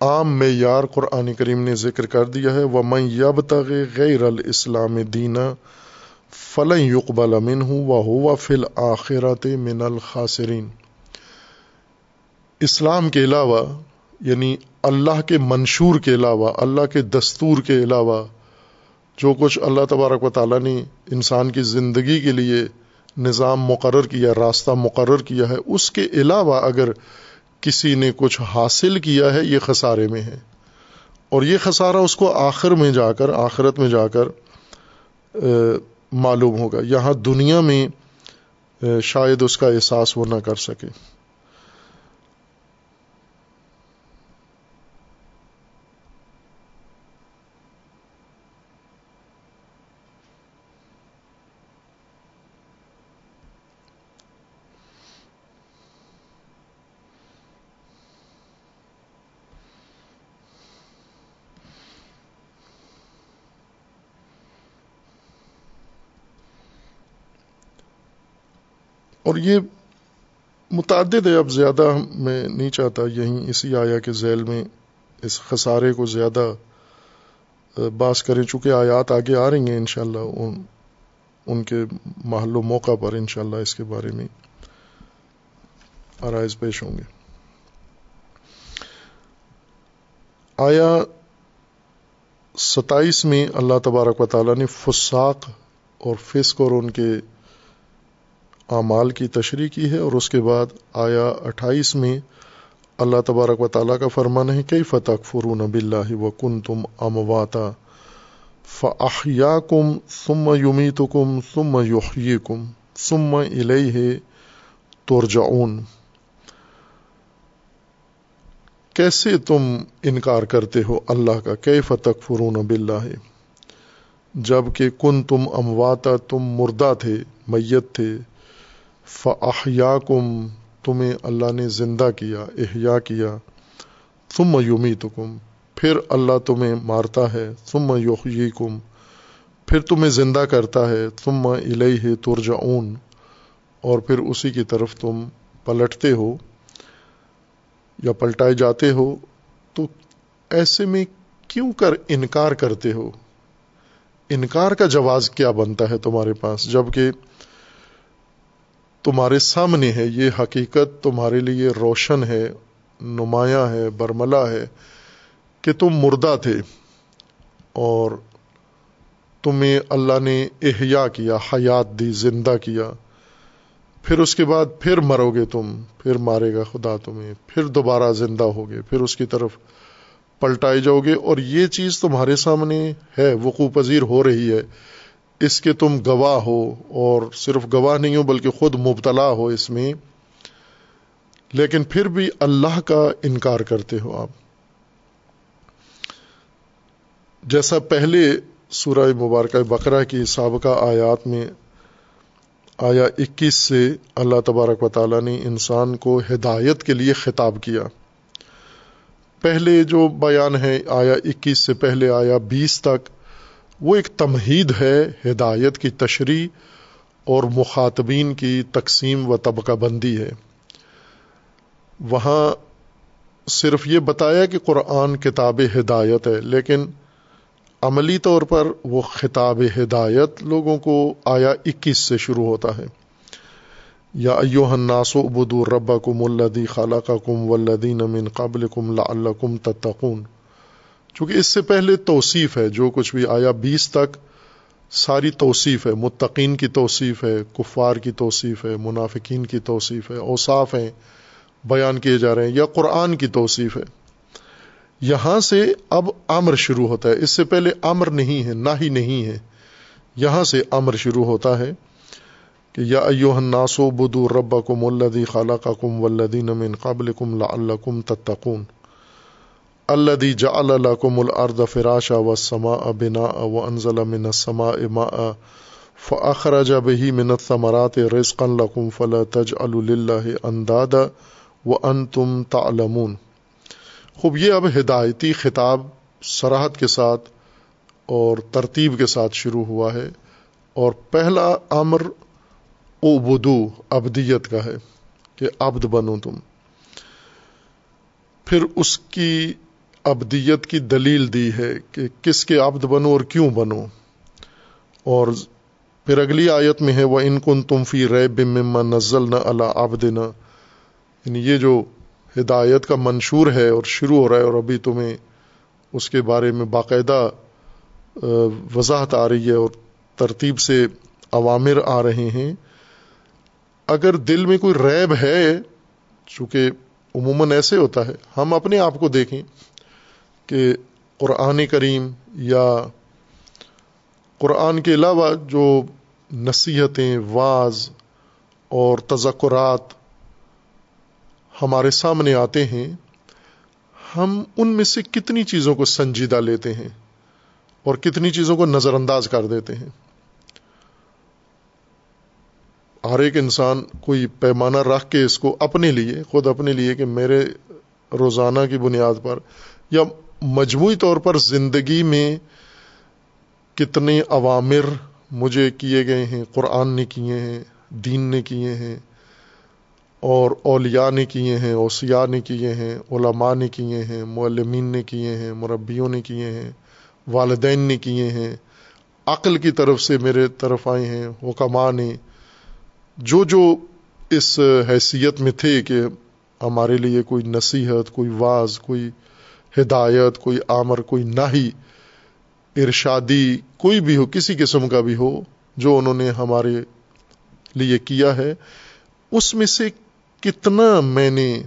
عام معیار قرآن کریم نے ذکر کر دیا ہے وہ میں یب تغ غیر الاسلام دینا فلن یقبل امن ہوں وہ ہوا فل آخرات من الخاصرین اسلام کے علاوہ یعنی اللہ کے منشور کے علاوہ، اللہ کے دستور کے علاوہ، جو کچھ اللہ تبارک و تعالیٰ نے انسان کی زندگی کے لیے نظام مقرر کیا راستہ مقرر کیا ہے، اس کے علاوہ اگر کسی نے کچھ حاصل کیا ہے، یہ خسارے میں ہے۔ اور یہ خسارہ اس کو آخر میں جا کر، آخرت میں جا کر معلوم ہوگا۔ یہاں دنیا میں شاید اس کا احساس وہ نہ کر سکے۔ اور یہ متعدد ہے، اب زیادہ میں نہیں چاہتا، یہیں اسی آیا کے ذیل میں اس خسارے کو زیادہ باس کریں، چونکہ آیات آگے آ رہی ہیں انشاءاللہ، ان ان کے محل و موقع پر انشاءاللہ اس کے بارے میں آرائز پیش ہوں گے۔ آیا ستائیس میں اللہ تبارک و تعالیٰ نے فساق اور فسق اور ان کے اعمال کی تشریح کی ہے اور اس کے بعد آیا اٹھائیس میں اللہ تبارک و تعالیٰ کا فرمان ہے کئی فتح فرون بلّہ و کن تم امواتا فیا کم سم یومی تو کم سم یوحی کم سم الہ تورجعون کیسے تم انکار کرتے ہو اللہ کا؟ کئی فتح فرون بلّہ جبکہ کن تم امواتا، تم مردہ تھے، میت تھے فیا کم تمہیں اللہ نے زندہ کیا، احیا کیا۔ ثم یومی کم پھر اللہ تمہیں مارتا ہے۔ ثم یوحی کم پھر تمہیں زندہ کرتا ہے۔ ثم الیہ ترجعون، اور پھر اسی کی طرف تم پلٹتے ہو یا پلٹائے جاتے ہو۔ تو ایسے میں کیوں کر انکار کرتے ہو؟ انکار کا جواز کیا بنتا ہے تمہارے پاس؟ جبکہ تمہارے سامنے ہے، یہ حقیقت تمہارے لیے روشن ہے، نمایاں ہے، برملا ہے کہ تم مردہ تھے اور تمہیں اللہ نے احیا کیا، حیات دی، زندہ کیا۔ پھر اس کے بعد پھر مرو گے تم، پھر مارے گا خدا تمہیں، پھر دوبارہ زندہ ہوگے، پھر اس کی طرف پلٹائے جاؤ گے۔ اور یہ چیز تمہارے سامنے ہے، وقوع پذیر ہو رہی ہے۔ اس کے تم گواہ ہو اور صرف گواہ نہیں ہو بلکہ خود مبتلا ہو اس میں۔ لیکن پھر بھی اللہ کا انکار کرتے ہو آپ۔ جیسا پہلے سورہ مبارکہ بقرہ کی سابقہ آیات میں آیا اکیس سے اللہ تبارک و تعالیٰ نے انسان کو ہدایت کے لیے خطاب کیا۔ پہلے جو بیان ہے آیا اکیس سے پہلے آیا بیس تک وہ ایک تمہید ہے ہدایت کی تشریح اور مخاطبین کی تقسیم و طبقہ بندی ہے۔ وہاں صرف یہ بتایا کہ قرآن کتاب ہدایت ہے، لیکن عملی طور پر وہ خطاب ہدایت لوگوں کو آیا اکیس سے شروع ہوتا ہے۔ یا ایو الناس ابدو ربا کم الدی خالہ کم ولدین امن قابل کم لا کم تتقون۔ چونکہ اس سے پہلے توصیف ہے، جو کچھ بھی آیا بیس تک، ساری توصیف ہے، متقین کی توصیف ہے، کفار کی توصیف ہے، منافقین کی توصیف ہے، اوصاف ہیں، بیان کیے جا رہے ہیں، یا قرآن کی توصیف ہے۔ یہاں سے اب امر شروع ہوتا ہے۔ اس سے پہلے امر نہیں ہے، نہ ہی نہیں ہے۔ یہاں سے امر شروع ہوتا ہے کہ یا ایو الناسو بدو رب کم الدی خالہ کا کم ولدین من قابل کم لا اللہ کم تتقون۔ الذي جعل لكم الارض فراشا والسماء بناء وانزل من السماء ماء فاخرج به من الثمرات رزقا لكم فلا تجعلوا لله اندادا وانتم تعلمون. خوب، یہ اب ہدایتی خطاب سراحت کے ساتھ اور ترتیب کے ساتھ شروع ہوا ہے اور پہلا امر او ابدیت کا ہے کہ عبد بنو تم۔ پھر اس کی ابدیت کی دلیل دی ہے کہ کس کے عبد بنو اور کیوں بنو۔ اور پھر اگلی آیت میں ہے وہ ان کن تم فی رے بما نزل نہ اللہ آبد یعنی یہ جو ہدایت کا منشور ہے اور شروع ہو رہا ہے اور ابھی تمہیں اس کے بارے میں باقاعدہ وضاحت آ رہی ہے اور ترتیب سے عوامر آ رہے ہیں۔ اگر دل میں کوئی ریب ہے، چونکہ عموماً ایسے ہوتا ہے، ہم اپنے آپ کو دیکھیں۔ کہ قرآن کریم یا قرآن کے علاوہ جو نصیحتیں بعض اور تذکرات ہمارے سامنے آتے ہیں، ہم ان میں سے کتنی چیزوں کو سنجیدہ لیتے ہیں اور کتنی چیزوں کو نظر انداز کر دیتے ہیں۔ ہر ایک انسان کوئی پیمانہ رکھ کے اس کو اپنے لیے، خود اپنے لیے کہ میرے روزانہ کی بنیاد پر یا مجموعی طور پر زندگی میں کتنے عوامر مجھے کیے گئے ہیں، قرآن نے کیے ہیں، دین نے کیے ہیں، اور اولیاء نے کیے ہیں، اوسیاء نے کیے ہیں، علماء نے کیے ہیں، معلمین نے کیے ہیں، مربیوں نے کیے ہیں، والدین نے کیے ہیں۔ عقل کی طرف سے میرے طرف آئے ہیں، حکماء نے۔ جو جو اس حیثیت میں تھے کہ ہمارے لیے کوئی نصیحت، کوئی واز، کوئی ہدایت، کوئی آمر، کوئی ناہی ارشادی، کوئی بھی ہو، کسی قسم کا بھی ہو، جو انہوں نے ہمارے لیے کیا ہے، اس میں سے کتنا میں نے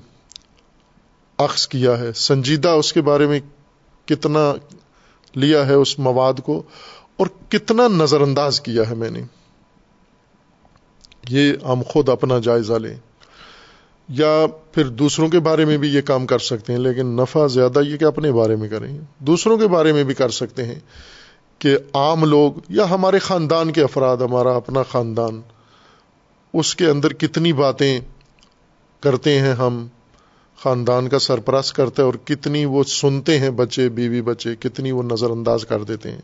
عکس کیا ہے، سنجیدہ اس کے بارے میں کتنا لیا ہے اس مواد کو، اور کتنا نظر انداز کیا ہے میں نے۔ یہ ہم خود اپنا جائزہ لیں۔ یا پھر دوسروں کے بارے میں بھی یہ کام کر سکتے ہیں، لیکن نفع زیادہ یہ کہ اپنے بارے میں کریں۔ دوسروں کے بارے میں بھی کر سکتے ہیں کہ عام لوگ یا ہمارے خاندان کے افراد، ہمارا اپنا خاندان، اس کے اندر کتنی باتیں کرتے ہیں ہم، خاندان کا سرپرست کرتے ہیں اور کتنی وہ سنتے ہیں بچے، بیوی بچے، کتنی وہ نظر انداز کر دیتے ہیں۔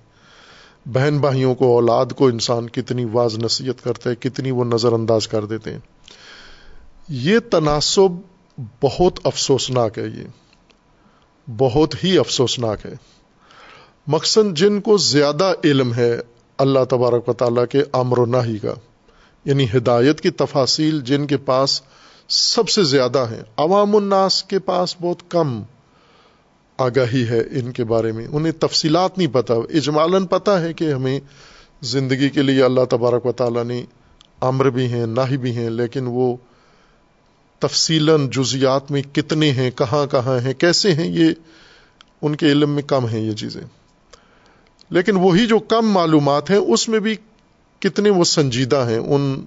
بہن بھائیوں کو، اولاد کو انسان کتنی واز نصیحت کرتا ہے، کتنی وہ نظر انداز کر دیتے ہیں۔ یہ تناسب بہت افسوسناک ہے یہ۔ بہت ہی افسوسناک ہے۔ مقصد جن کو زیادہ علم ہے اللہ تبارک و تعالیٰ کے امر و ناہی کا یعنی ہدایت کی تفاصیل جن کے پاس سب سے زیادہ ہیں۔ عوام الناس کے پاس بہت کم آگاہی ہے ان کے بارے میں۔ انہیں تفصیلات نہیں پتہ۔ اجمالاً پتہ ہے کہ ہمیں زندگی کے لیے اللہ تبارک و تعالیٰ نے امر بھی ہیں نہ بھی ہیں، لیکن وہ تفصیل جزیات میں کتنے ہیں، کہاں کہاں ہیں، کیسے ہیں، یہ ان کے علم میں کم ہیں یہ چیزیں۔ لیکن وہی جو کم معلومات ہیں، اس میں بھی کتنے وہ سنجیدہ ہیں۔ ان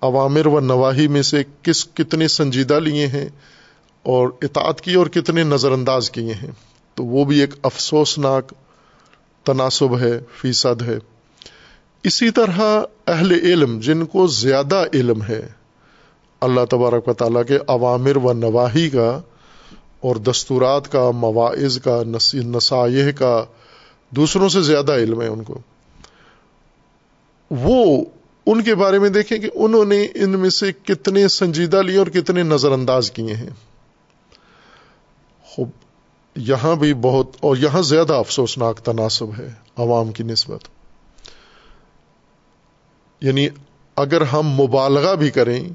عوامر و نواحی میں سے کس کتنے سنجیدہ لیے ہیں اور اطاعت کی اور کتنے نظر انداز کیے ہیں۔ تو وہ بھی ایک افسوسناک تناسب ہے، فیصد ہے۔ اسی طرح اہل علم، جن کو زیادہ علم ہے اللہ تبارک و تعالیٰ کے عوامر و نواحی کا اور دستورات کا، مواعظ کا نسائح کا دوسروں سے زیادہ علم ہے ان کو۔ وہ ان کے بارے میں دیکھیں کہ انہوں نے ان میں سے کتنے سنجیدہ لیے اور کتنے نظر انداز کیے ہیں۔ خوب، یہاں بھی بہت اور یہاں زیادہ افسوسناک تناسب ہے عوام کی نسبت۔ یعنی اگر ہم مبالغہ بھی کریں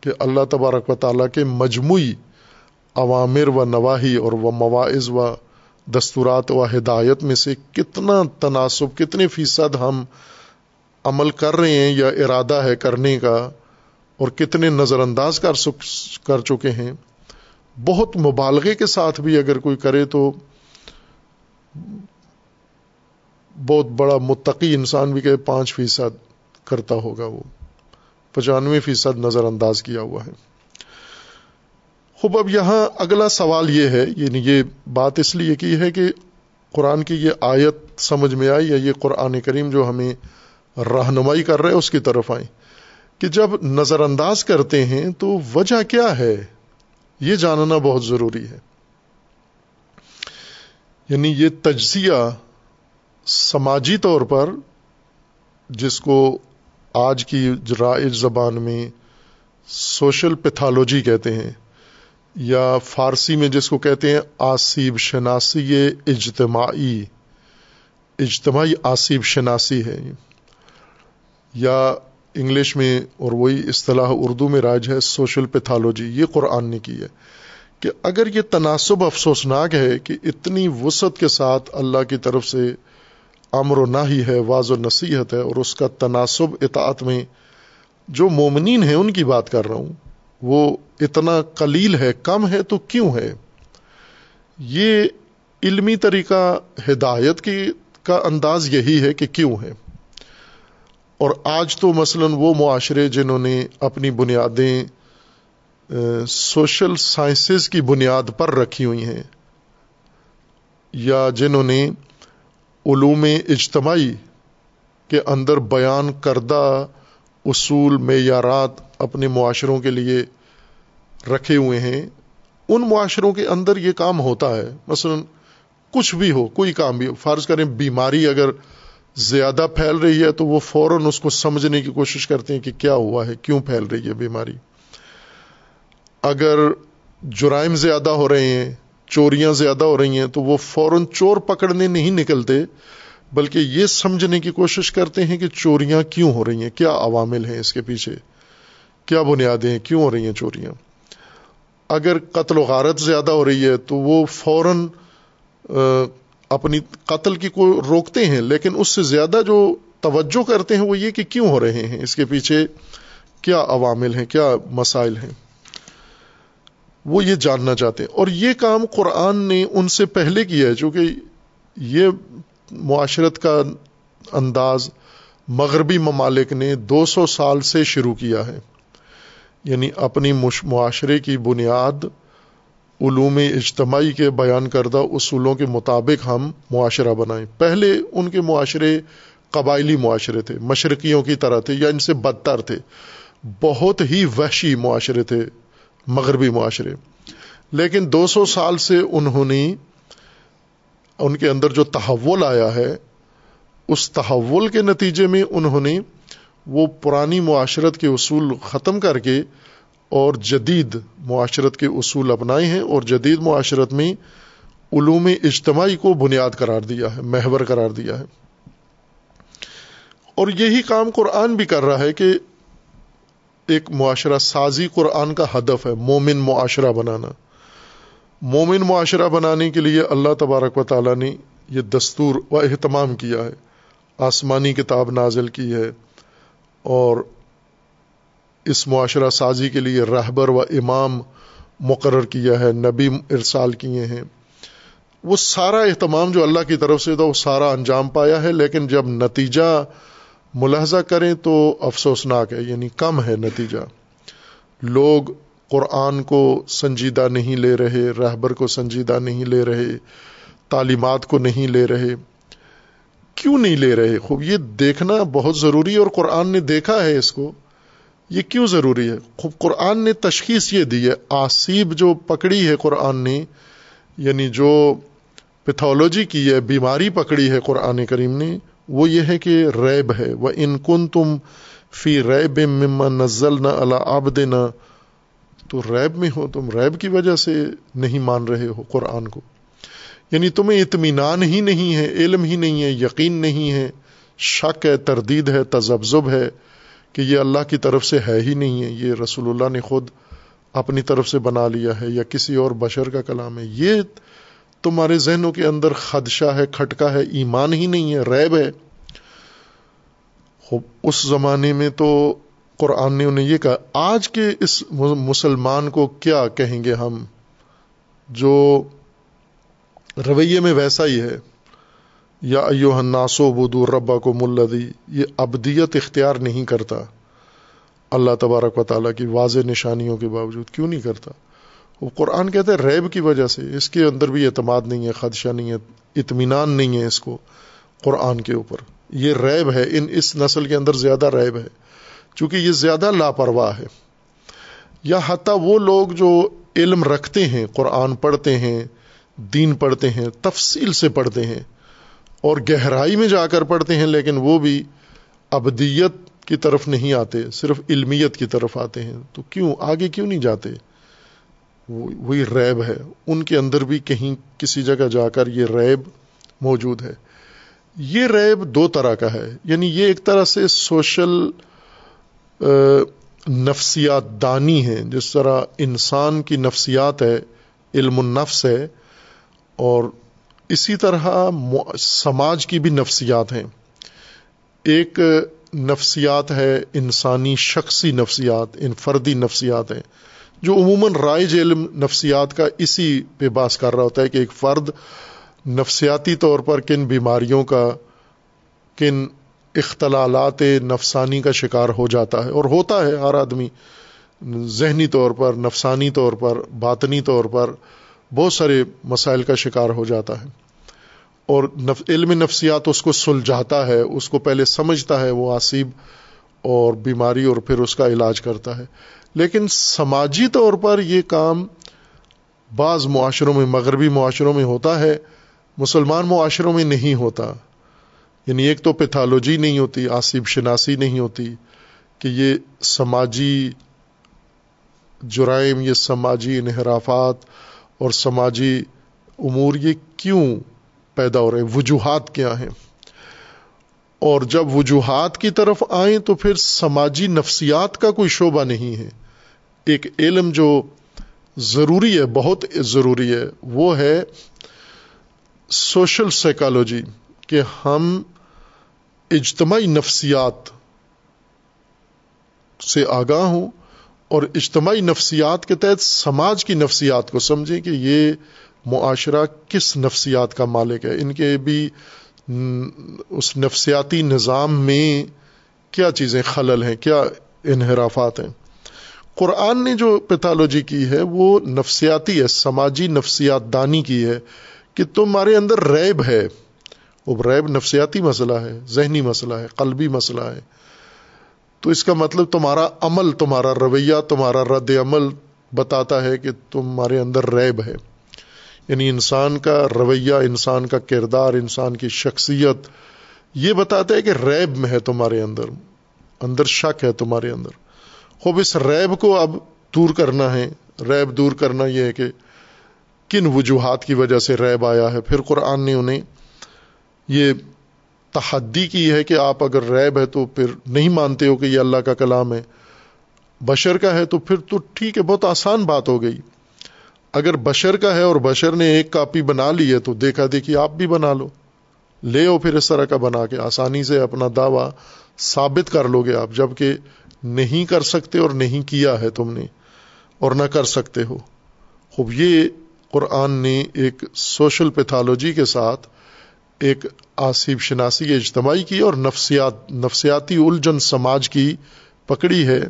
کہ اللہ تبارک و تعالیٰ کے مجموعی عوامر و نواحی اور وہ مواعظ و دستورات و ہدایت میں سے کتنا تناسب کتنے فیصد ہم عمل کر رہے ہیں یا ارادہ ہے کرنے کا اور کتنے نظر انداز کر کر چکے ہیں۔ بہت مبالغے کے ساتھ بھی اگر کوئی کرے تو بہت بڑا متقی انسان بھی کہ پانچ فیصد کرتا ہوگا وہ۔ پچانوے فیصد نظر انداز کیا ہوا ہے۔ خوب، اب یہاں اگلا سوال یہ ہے یعنی یہ بات اس لیے کی ہے کہ قرآن کی یہ آیت سمجھ میں آئی یا یہ قرآن کریم جو ہمیں رہنمائی کر رہے اس کی طرف آئیں۔ کہ جب نظر انداز کرتے ہیں تو وجہ کیا ہے؟ یہ جاننا بہت ضروری ہے۔ یعنی یہ تجزیہ سماجی طور پر جس کو آج کی رائج زبان میں سوشل پیتھالوجی کہتے ہیں، یا فارسی میں جس کو کہتے ہیں آصیب شناسی اجتماعی اجتماعی آصیب شناسی ہے۔ یا انگلش میں، اور وہی اصطلاح اردو میں راج ہے سوشل پیتھالوجی۔ یہ قرآن نے کی ہے کہ اگر یہ تناسب افسوسناک ہے کہ اتنی وسعت کے ساتھ اللہ کی طرف سے امر و نہ ہی ہے، واض و نصیحت ہے اور اس کا تناسب اطاعت میں جو مومنین ہیں، ان کی بات کر رہا ہوں۔ وہ اتنا قلیل ہے، کم ہے تو کیوں ہے؟ یہ علمی طریقہ ہدایت کی کا انداز یہی ہے کہ کیوں ہے۔ اور آج تو مثلا وہ معاشرے جنہوں نے اپنی بنیادیں سوشل سائنسز کی بنیاد پر رکھی ہوئی ہیں، یا جنہوں نے علوم اجتماعی کے اندر بیان کردہ اصول معیارات اپنے معاشروں کے لیے رکھے ہوئے ہیں۔ ان معاشروں کے اندر یہ کام ہوتا ہے۔ مثلا کچھ بھی ہو، کوئی کام بھی ہو، فرض کریں بیماری اگر زیادہ پھیل رہی ہے تو وہ فوراً اس کو سمجھنے کی کوشش کرتے ہیں کہ کیا ہوا ہے، کیوں پھیل رہی ہے بیماری۔ اگر جرائم زیادہ ہو رہے ہیں چوریاں زیادہ ہو رہی ہیں تو وہ فوراً چور پکڑنے نہیں نکلتے، بلکہ یہ سمجھنے کی کوشش کرتے ہیں کہ چوریاں کیوں ہو رہی ہیں؟ کیا عوامل ہیں اس کے پیچھے؟ کیا بنیادیں ہیں کیوں ہو رہی ہیں چوریاں؟ اگر قتل و غارت زیادہ ہو رہی ہے تو وہ فوراً اپنی قتل کی کو روکتے ہیں، لیکن اس سے زیادہ جو توجہ کرتے ہیں وہ یہ کہ کیوں ہو رہے ہیں؟ اس کے پیچھے کیا عوامل ہیں، کیا مسائل ہیں؟ وہ یہ جاننا چاہتے ہیں۔ اور یہ کام قرآن نے ان سے پہلے کیا ہے، چونکہ یہ معاشرت کا انداز مغربی ممالک نے دو سو سال سے شروع کیا ہے۔ یعنی اپنی معاشرے کی بنیاد، علوم اجتماعی کے بیان کردہ اصولوں کے مطابق ہم معاشرہ بنائیں۔ پہلے ان کے معاشرے قبائلی معاشرے تھے، مشرقیوں کی طرح تھے یا ان سے بدتر تھے۔ بہت ہی وحشی معاشرے تھے۔ مغربی معاشرے۔ لیکن دو سو سال سے انہوں نے ان کے اندر جو تحول آیا ہے، اس تحول کے نتیجے میں انہوں نے وہ پرانی معاشرت کے اصول ختم کر کے اور جدید معاشرت کے اصول اپنائے ہیں اور جدید معاشرت میں علوم اجتماعی کو بنیاد قرار دیا ہے، محور قرار دیا ہے۔ اور یہی کام قرآن بھی کر رہا ہے کہ ایک معاشرہ سازی قرآن کا ہدف ہے، مومن معاشرہ بنانا۔ مومن معاشرہ بنانے کے لیے اللہ تبارک و تعالیٰ نے یہ دستور و اہتمام کیا ہے۔ آسمانی کتاب نازل کی ہے اور اس معاشرہ سازی کے لیے رہبر و امام مقرر کیا ہے، نبی ارسال کیے ہیں۔ وہ سارا اہتمام جو اللہ کی طرف سے تھا، وہ سارا انجام پایا ہے، لیکن جب نتیجہ ملاحظہ کریں تو افسوسناک ہے یعنی کم ہے نتیجہ۔ لوگ قرآن کو سنجیدہ نہیں لے رہے، رہبر کو سنجیدہ نہیں لے رہے، تعلیمات کو نہیں لے رہے۔ کیوں نہیں لے رہے؟ خوب، یہ دیکھنا بہت ضروری ہے اور قرآن نے دیکھا ہے اس کو۔ یہ کیوں ضروری ہے؟ خوب، قرآن نے تشخیص یہ دی ہے، آصیب جو پکڑی ہے قرآن نے یعنی جو پیتھولوجی کی ہے، بیماری پکڑی ہے قرآن کریم نے وہ یہ ہے کہ ریب ہے۔ وہ ان کن تم فی ریب مما نزل نہ اللہ آبد نہ تو ریب میں ہو، تم ریب کی وجہ سے نہیں مان رہے ہو قرآن کو۔ یعنی تمہیں اطمینان ہی نہیں ہے، علم ہی نہیں ہے، یقین نہیں ہے، شک ہے، تردید ہے، تذبذب ہے کہ یہ اللہ کی طرف سے ہے ہی نہیں ہے۔ یہ رسول اللہ نے خود اپنی طرف سے بنا لیا ہے یا کسی اور بشر کا کلام ہے۔ یہ تمہارے ذہنوں کے اندر خدشہ ہے، کھٹکا ہے، ایمان ہی نہیں ہے، ریب ہے۔ اس زمانے میں تو قرآن نے انہیں یہ کہا، آج کے اس مسلمان کو کیا کہیں گے ہم؟ جو رویے میں ویسا ہی ہے۔ یا ایو الناسو بدو ربا کو ملدی یہ ابدیت اختیار نہیں کرتا۔ اللہ تبارک و تعالیٰ کی واضح نشانیوں کے باوجود کیوں نہیں کرتا؟ وہ قرآن کہتے ہیں ریب کی وجہ سے، اس کے اندر بھی اعتماد نہیں ہے، خدشہ نہیں ہے، اطمینان نہیں ہے اس کو قرآن کے اوپر۔ یہ ریب ہے، ان اس نسل کے اندر زیادہ ریب ہے، چونکہ یہ زیادہ لاپرواہ ہے۔ یا حتیٰ وہ لوگ جو علم رکھتے ہیں، قرآن پڑھتے ہیں، دین پڑھتے ہیں، تفصیل سے پڑھتے ہیں، اور گہرائی میں جا کر پڑھتے ہیں، لیکن وہ بھی ابدیت کی طرف نہیں آتے، صرف علمیت کی طرف آتے ہیں۔ تو کیوں؟ آگے کیوں نہیں جاتے؟ وہی ریب ہے۔ ان کے اندر بھی کہیں کسی جگہ جا کر یہ ریب موجود ہے۔ یہ ریب دو طرح کا ہے۔ یعنی یہ ایک طرح سے سوشل نفسیات دانی ہے جس طرح انسان کی نفسیات ہے، علم النفس ہے، اور اسی طرح سماج کی بھی نفسیات ہیں۔ ایک نفسیات ہے انسانی شخصی نفسیات، انفردی نفسیات ہیں۔ جو عموماً رائج علم نفسیات کا اسی پہ باس کر رہا ہوتا ہے کہ ایک فرد نفسیاتی طور پر کن بیماریوں کا، کن اختلالات نفسانی کا شکار ہو جاتا ہے اور ہوتا ہے ہر آدمی ذہنی طور پر، نفسانی طور پر، باطنی طور پر بہت سارے مسائل کا شکار ہو جاتا ہے اور علم نفسیات اس کو سلجھاتا ہے، اس کو پہلے سمجھتا ہے وہ آصیب اور بیماری اور پھر اس کا علاج کرتا ہے۔ لیکن سماجی طور پر یہ کام بعض معاشروں میں، مغربی معاشروں میں ہوتا ہے، مسلمان معاشروں میں نہیں ہوتا۔ یعنی ایک تو پیتھالوجی نہیں ہوتی آصیب شناسی نہیں ہوتی کہ یہ سماجی جرائم، یہ سماجی انحرافات اور سماجی امور یہ کیوں پیدا ہو رہے ہیں، وجوہات کیا ہیں؟ اور جب وجوہات کی طرف آئیں تو پھر سماجی نفسیات کا کوئی شعبہ نہیں ہے۔ ایک علم جو ضروری ہے، بہت ضروری ہے، وہ ہے سوشل سائیکالوجی، کہ ہم اجتماعی نفسیات سے آگاہ ہوں اور اجتماعی نفسیات کے تحت سماج کی نفسیات کو سمجھیں کہ یہ معاشرہ کس نفسیات کا مالک ہے۔ ان کے بھی اس نفسیاتی نظام میں کیا چیزیں خلل ہیں، کیا انحرافات ہیں؟ قرآن نے جو پیتھالوجی کی ہے، وہ نفسیاتی ہے، سماجی نفسیات دانی کی ہے کہ تمہارے اندر ریب ہے۔ وہ ریب نفسیاتی مسئلہ ہے، ذہنی مسئلہ ہے، قلبی مسئلہ ہے۔ تو اس کا مطلب تمہارا عمل، تمہارا رویہ، تمہارا رد عمل بتاتا ہے کہ تمہارے اندر ریب ہے۔ یعنی انسان کا رویہ، انسان کا کردار، انسان کی شخصیت، یہ بتاتا ہے کہ ریب میں ہے تمہارے اندر اندر شک ہے تمہارے اندر۔ خوب، اس ریب کو اب دور کرنا ہے۔ ریب دور کرنا یہ ہے کہ کن وجوہات کی وجہ سے ریب آیا ہے۔ پھر قرآن نے انہیں یہ تحدی کی ہے کہ آپ اگر ریب ہے تو پھر نہیں مانتے ہو کہ یہ اللہ کا کلام ہے۔ بشر کا ہے تو پھر تو ٹھیک ہے، بہت آسان بات ہو گئی۔ اگر بشر کا ہے اور بشر نے ایک کاپی بنا لی ہے تو دیکھا دیکھی آپ بھی بنا لو۔ لے او پھر اس طرح کا بنا کے آسانی سے اپنا دعویٰ ثابت کر لو گے آپ، جبکہ نہیں کر سکتے اور نہیں کیا ہے تم نے اور نہ کر سکتے ہو۔ خوب، یہ قرآن نے ایک سوشل پیتھالوجی کے ساتھ ایک آصیب شناسی اجتماعی کی اور نفسیات، نفسیاتی الجھن سماج کی پکڑی ہے۔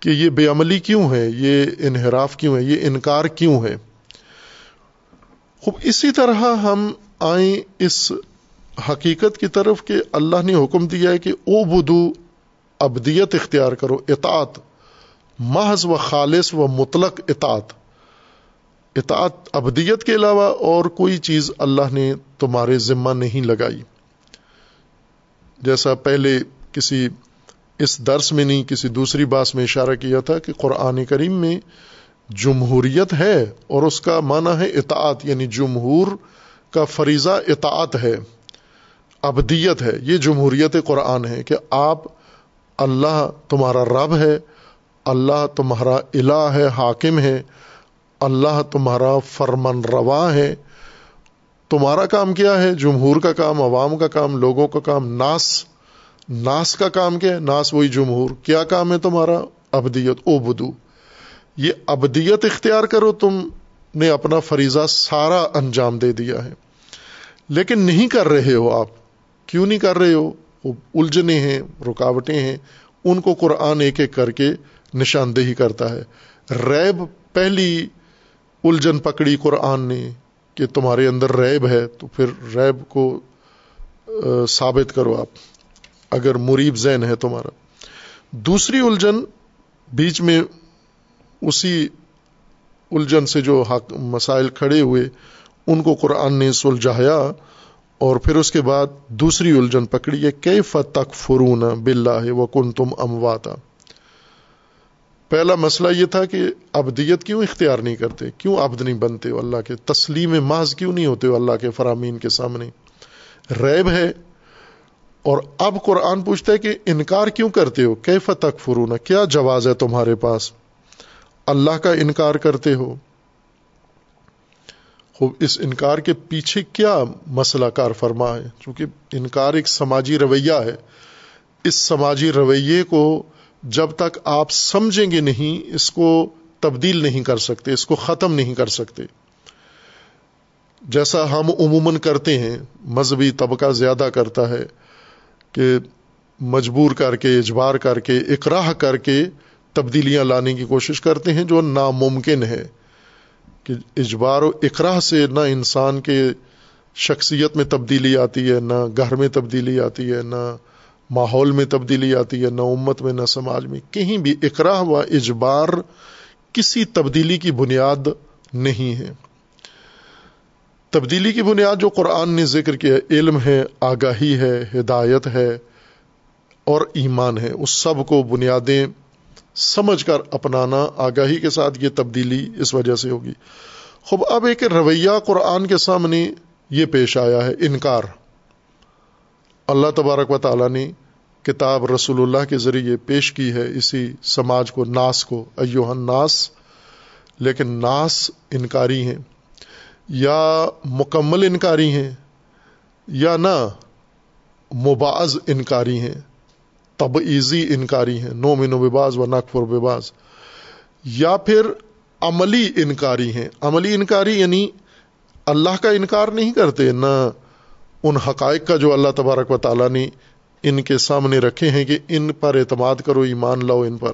کہ یہ بے عملی کیوں ہے؟ یہ انحراف کیوں ہے؟ یہ انکار کیوں ہے؟ خوب، اسی طرح ہم آئیں اس حقیقت کی طرف کہ اللہ نے حکم دیا ہے کہ او بدو ابدیت اختیار کرو، اطاعت، محض و خالص و مطلق اطاعت۔ اطاعت ابدیت کے علاوہ اور کوئی چیز اللہ نے تمہارے ذمہ نہیں لگائی۔ جیسا پہلے کسی اس درس میں نہیں، کسی دوسری باس میں اشارہ کیا تھا کہ قرآن کریم میں جمہوریت ہے اور اس کا معنی ہے اطاعت یعنی جمہور کا فریضہ اطاعت ہے، ابدیت ہے۔ یہ جمہوریت قرآن ہے کہ آپ، اللہ تمہارا رب ہے، اللہ تمہارا الہ ہے، حاکم ہے، اللہ تمہارا فرمن روا ہے۔ تمہارا کام کیا ہے؟ جمہور کا کام، عوام کا کام، لوگوں کا کام، ناس ناس کا کام کیا ہے؟ ناس وہی جمہور۔ کیا کام ہے تمہارا؟ ابدیت او بدو یہ ابدیت اختیار کرو، تم نے اپنا فریضہ سارا انجام دے دیا ہے۔ لیکن نہیں کر رہے ہو آپ۔ کیوں نہیں کر رہے ہو؟ الجھنے ہیں، رکاوٹیں ہیں۔ ان کو قرآن ایک ایک کر کے نشاندہی کرتا ہے۔ ریب پہلی الجھن پکڑی قرآن نے کہ تمہارے اندر ریب ہے، تو پھر ریب کو ثابت کرو آپ۔ اگر مریب ذہن ہے تمہارا۔ دوسری الجھن بیچ میں اسی الجھن سے جو حق مسائل کھڑے ہوئے، ان کو قرآن نے سلجھایا اور پھر اس کے بعد دوسری الجھن پکڑی ہے کئی فتق فرون بلّہ و کن تم امواتا۔ پہلا مسئلہ یہ تھا کہ ابدیت کیوں اختیار نہیں کرتے؟ کیوں ابد نہیں بنتے؟ ہو اللہ کے تسلیم محض کیوں نہیں ہوتے؟ ہو اللہ کے فرامین کے سامنے۔ ریب ہے اور اب قرآن پوچھتا ہے کہ انکار کیوں کرتے ہو؟ کیف تک فرونا کیا جواز ہے تمہارے پاس؟ اللہ کا انکار کرتے ہو۔ خوب، اس انکار کے پیچھے کیا مسئلہ کار فرما ہے؟ چونکہ انکار ایک سماجی رویہ ہے۔ اس سماجی رویے کو جب تک آپ سمجھیں گے نہیں، اس کو تبدیل نہیں کر سکتے، اس کو ختم نہیں کر سکتے۔ جیسا ہم عموماً کرتے ہیں، مذہبی طبقہ زیادہ کرتا ہے کہ مجبور کر کے، اجبار کر کے، اقراہ کر کے تبدیلیاں لانے کی کوشش کرتے ہیں جو ناممکن ہے کہ اجبار و اقراہ سے نہ انسان کے شخصیت میں تبدیلی آتی ہے، نہ گھر میں تبدیلی آتی ہے، نہ ماحول میں تبدیلی آتی ہے، نہ امت میں، نہ سماج میں۔ کہیں بھی اقراہ و اجبار کسی تبدیلی کی بنیاد نہیں ہے۔ تبدیلی کی بنیاد جو قرآن نے ذکر کیا ہے، علم ہے، آگاہی ہے، ہدایت ہے اور ایمان ہے۔ اس سب کو بنیادیں سمجھ کر اپنانا، آگاہی کے ساتھ یہ تبدیلی اس وجہ سے ہوگی۔ خوب، اب ایک رویہ قرآن کے سامنے یہ پیش آیا ہے، انکار۔ اللہ تبارک و تعالیٰ نے کتاب رسول اللہ کے ذریعے پیش کی ہے، اسی سماج کو، ناس کو۔ ایوہن ناس لیکن ناس انکاری ہیں۔ یا مکمل انکاری ہیں یا نہ مباز انکاری ہیں تب ایزی انکاری ہیں نو من بباز و نقفر بباز، یا پھر عملی انکاری ہیں۔ عملی انکاری یعنی اللہ کا انکار نہیں کرتے، نہ ان حقائق کا جو اللہ تبارک و تعالیٰ نے ان کے سامنے رکھے ہیں کہ ان پر اعتماد کرو، ایمان لاؤ ان پر۔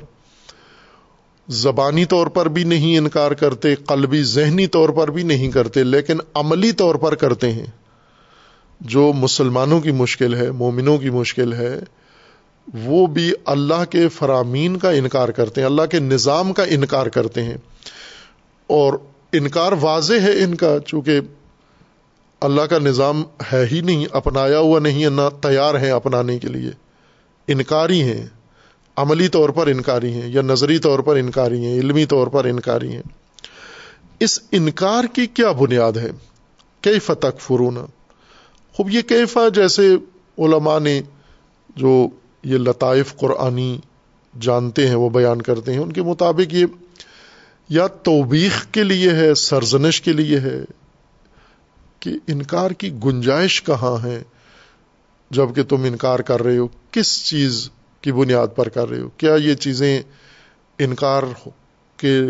زبانی طور پر بھی نہیں انکار کرتے، قلبی، ذہنی طور پر بھی نہیں کرتے، لیکن عملی طور پر کرتے ہیں۔ جو مسلمانوں کی مشکل ہے، مومنوں کی مشکل ہے، وہ بھی اللہ کے فرامین کا انکار کرتے ہیں، اللہ کے نظام کا انکار کرتے ہیں۔ اور انکار واضح ہے ان کا، چونکہ اللہ کا نظام ہے ہی نہیں، اپنایا ہوا نہیں ہے، نہ تیار ہے اپنانے کے لیے۔ انکاری ہیں۔ عملی طور پر انکاری ہیں یا نظری طور پر انکاری ہیں، علمی طور پر انکاری ہیں۔ اس انکار کی کیا بنیاد ہے؟ کئی فتق فرونا خوب یہ کیفا جیسے علماء نے جو یہ لطائف قرآنی جانتے ہیں، وہ بیان کرتے ہیں۔ ان کے مطابق یہ یا توبیخ کے لیے ہے، سرزنش کے لیے ہے کہ انکار کی گنجائش کہاں ہے؟ جبکہ تم انکار کر رہے ہو، کس چیز کی بنیاد پر کر رہے ہو؟ کیا یہ چیزیں انکار کے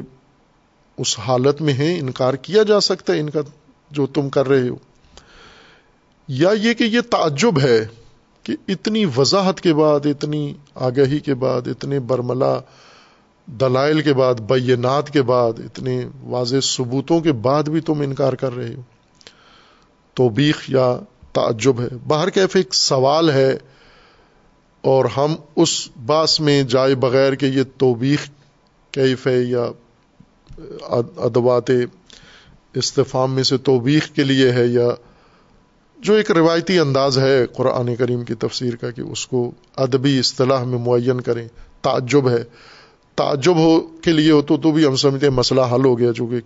اس حالت میں ہیں؟ انکار کیا جا سکتا ہے ان کا جو تم کر رہے ہو؟ یا یہ کہ یہ تعجب ہے کہ اتنی وضاحت کے بعد، اتنی آگہی کے بعد، اتنے برملا دلائل کے بعد، بینات کے بعد، اتنے واضح ثبوتوں کے بعد بھی تم انکار کر رہے ہو؟ توبیخ یا تعجب ہے؟ باہر کیف ایک سوال ہے اور ہم اس باس میں جائے بغیر کہ یہ توبیخ کیف ہے یا ادوات استفام میں سے توبیخ کے لیے ہے یا جو ایک روایتی انداز ہے قرآن کریم کی تفسیر کا کہ اس کو ادبی اصطلاح میں معین کریں، تعجب ہے۔ تعجب ہو کے لیے ہو تو تو بھی ہم سمجھتے ہیں مسئلہ حل ہو گیا چونکہ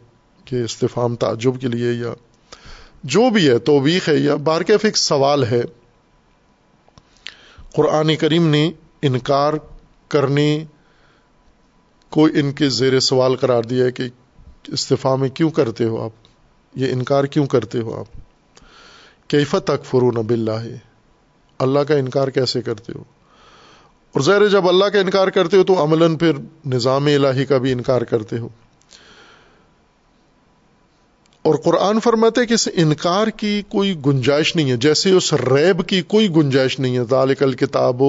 کہ استفام تعجب کے لیے یا جو بھی ہے، توبیخ ہے یا بارکیف ایک سوال ہے۔ قرآن کریم نے انکار کرنے کو ان کے زیر سوال قرار دیا ہے کہ استفاع میں کیوں کرتے ہو آپ؟ یہ انکار کیوں کرتے ہو آپ؟ کیفت تک فرون اب اللہ اللہ کا انکار کیسے کرتے ہو؟ اور ظاہر جب اللہ کا انکار کرتے ہو تو عملاً پھر نظام الہی کا بھی انکار کرتے ہو۔ اور قرآن فرماتے کہ اس انکار کی کوئی گنجائش نہیں ہے، جیسے اس ریب کی کوئی گنجائش نہیں ہے۔ ذالک الکتاب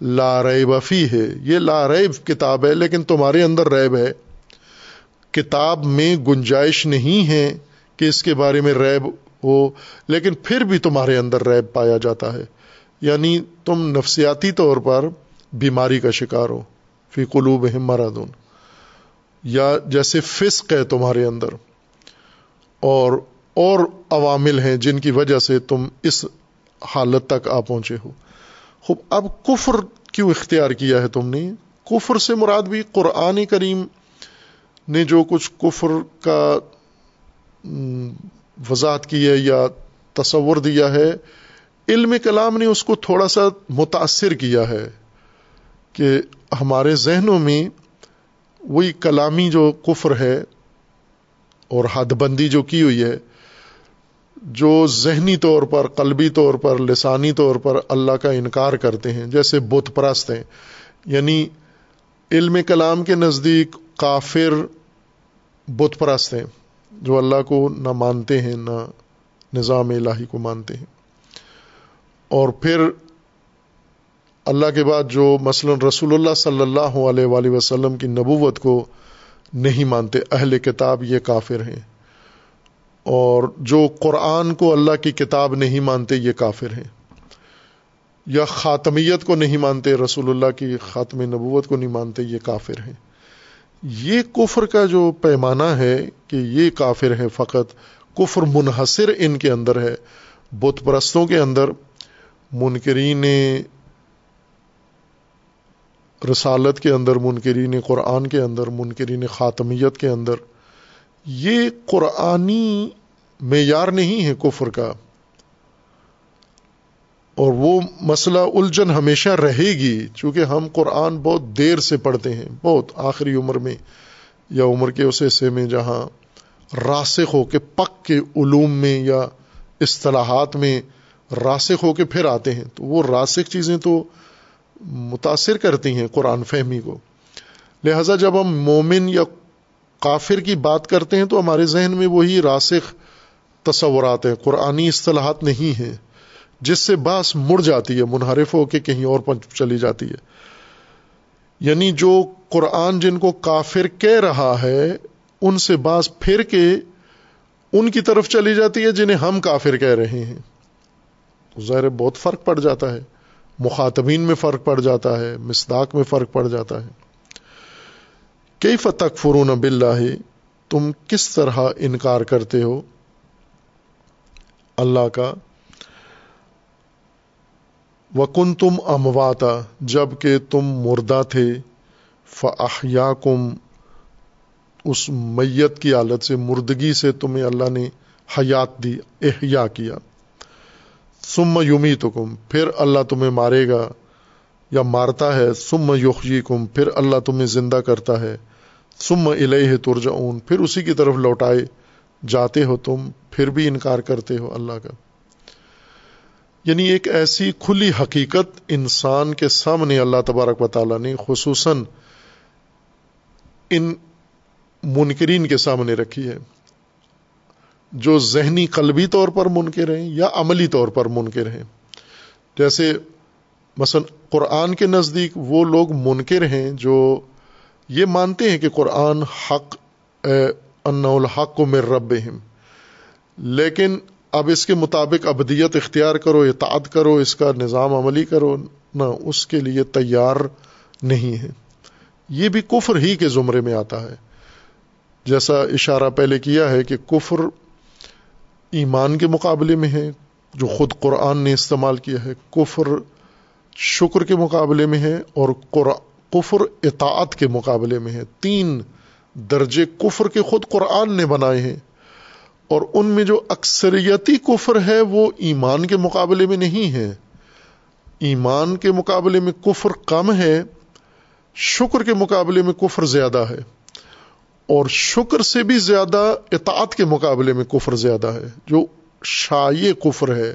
لا ریب فی ہے یہ لا ریب کتاب ہے، لیکن تمہارے اندر ریب ہے۔ کتاب میں گنجائش نہیں ہے کہ اس کے بارے میں ریب ہو، لیکن پھر بھی تمہارے اندر ریب پایا جاتا ہے۔ یعنی تم نفسیاتی طور پر بیماری کا شکار ہو، فی قلوب مرادون یا جیسے فسق ہے تمہارے اندر۔ اور اور عوامل ہیں جن کی وجہ سے تم اس حالت تک آ پہنچے ہو۔ خوب، اب کفر کیوں اختیار کیا ہے تم نے؟ کفر سے مراد بھی قرآن کریم نے جو کچھ کفر کا وضاحت کی ہے یا تصور دیا ہے، علم کلام نے اس کو تھوڑا سا متاثر کیا ہے کہ ہمارے ذہنوں میں وہی کلامی جو کفر ہے اور حد بندی جو کی ہوئی ہے، جو ذہنی طور پر، قلبی طور پر، لسانی طور پر اللہ کا انکار کرتے ہیں، جیسے بت پرست ہیں۔ یعنی علم کلام کے نزدیک کافر بت پرست ہیں، جو اللہ کو نہ مانتے ہیں، نہ نظام الہی کو مانتے ہیں۔ اور پھر اللہ کے بعد جو مثلا رسول اللہ صلی اللہ علیہ وآلہ وسلم کی نبوت کو نہیں مانتے، اہل کتاب یہ کافر ہیں۔ اور جو قرآن کو اللہ کی کتاب نہیں مانتے، یہ کافر ہیں۔ یا خاتمیت کو نہیں مانتے، رسول اللہ کی خاتم نبوت کو نہیں مانتے، یہ کافر ہیں۔ یہ کفر کا جو پیمانہ ہے کہ یہ کافر ہے فقط، کفر منحصر ان کے اندر ہے، بت پرستوں کے اندر۔ منکرین رسالت کے اندر، منکرین قرآن کے اندر، منکرین خاتمیت کے اندر، یہ قرآنی معیار نہیں ہے کفر کا۔ اور وہ مسئلہ الجھن ہمیشہ رہے گی، چونکہ ہم قرآن بہت دیر سے پڑھتے ہیں، بہت آخری عمر میں، یا عمر کے اس حصے میں جہاں راسخ ہو کے پک کے علوم میں یا اصطلاحات میں راسخ ہو کے پھر آتے ہیں۔ تو وہ راسخ چیزیں تو متاثر کرتی ہیں قرآن فہمی کو۔ لہذا جب ہم مومن یا کافر کی بات کرتے ہیں تو ہمارے ذہن میں وہی راسخ تصورات ہیں، قرآنی اصطلاحات نہیں ہیں، جس سے باس مڑ جاتی ہے، منحرف ہو کے کہیں اور چلی جاتی ہے۔ یعنی جو قرآن جن کو کافر کہہ رہا ہے، ان سے باس پھر کے ان کی طرف چلی جاتی ہے، جنہیں ہم کافر کہہ رہے ہیں۔ ظاہر بہت فرق پڑ جاتا ہے۔ مخاطبین میں فرق پڑ جاتا ہے مسداق میں فرق پڑ جاتا ہے۔ کئی فتق فرون بلّہ تم کس طرح انکار کرتے ہو؟ اللہ کا۔ وکن تم امواتا، جبکہ تم مردہ تھے۔ فیا کم اس میت کی حالت سے مردگی سے تمہیں اللہ نے حیات دی احیا کیا۔ سم یومی تو کم پھر اللہ تمہیں مارے گا، یا مارتا ہے سم یوخی کم پھر اللہ تمہیں زندہ کرتا ہے سم الہ ترجعون، پھر اسی کی طرف لوٹائے جاتے ہو تم، پھر بھی انکار کرتے ہو اللہ کا۔ یعنی ایک ایسی کھلی حقیقت انسان کے سامنے اللہ تبارک و تعالیٰ نے خصوصاً ان منکرین کے سامنے رکھی ہے۔ جو ذہنی قلبی طور پر منکر ہیں یا عملی طور پر منکر ہیں۔ جیسے مثلا قرآن کے نزدیک وہ لوگ منکر ہیں جو یہ مانتے ہیں کہ قرآن حق ان الحق کو مر رب لیکن اب اس کے مطابق ابدیت اختیار کرو، اطاعت کرو، اس کا نظام عملی کرو، نہ اس کے لیے تیار نہیں ہے یہ بھی کفر ہی کے زمرے میں آتا ہے۔ جیسا اشارہ پہلے کیا ہے کہ کفر ایمان کے مقابلے میں ہے، جو خود قرآن نے استعمال کیا ہے، کفر شکر کے مقابلے میں ہے اور کفر اطاعت کے مقابلے میں ہے۔ تین درجے کفر کے خود قرآن نے بنائے ہیں۔ اور ان میں جو اکثریتی کفر ہے، وہ ایمان کے مقابلے میں نہیں ہے۔ ایمان کے مقابلے میں کفر کم ہے، شکر کے مقابلے میں کفر زیادہ ہے۔ اور شکر سے بھی زیادہ اطاعت کے مقابلے میں کفر زیادہ ہے۔ جو شائع کفر ہے،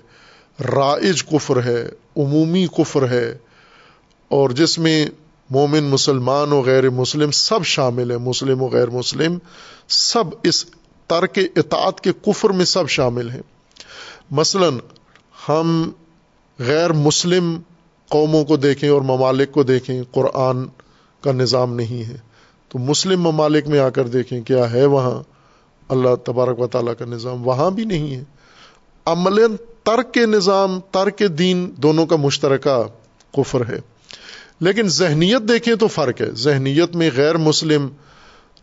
رائج کفر ہے، عمومی کفر ہے، اور جس میں مومن، مسلمان و غیر مسلم سب شامل ہیں، مسلم و غیر مسلم سب اس ترک اطاعت کے کفر میں سب شامل ہیں۔ مثلا ہم غیر مسلم قوموں کو دیکھیں اور ممالک کو دیکھیں، قرآن کا نظام نہیں ہے۔ تو مسلم ممالک میں آ کر دیکھیں کیا ہے وہاں۔ اللہ تبارک و تعالیٰ کا نظام وہاں بھی نہیں ہے۔ عمل ترک نظام، ترک دین دونوں کا مشترکہ کفر ہے۔ لیکن ذہنیت دیکھیں تو فرق ہے۔ ذہنیت میں غیر مسلم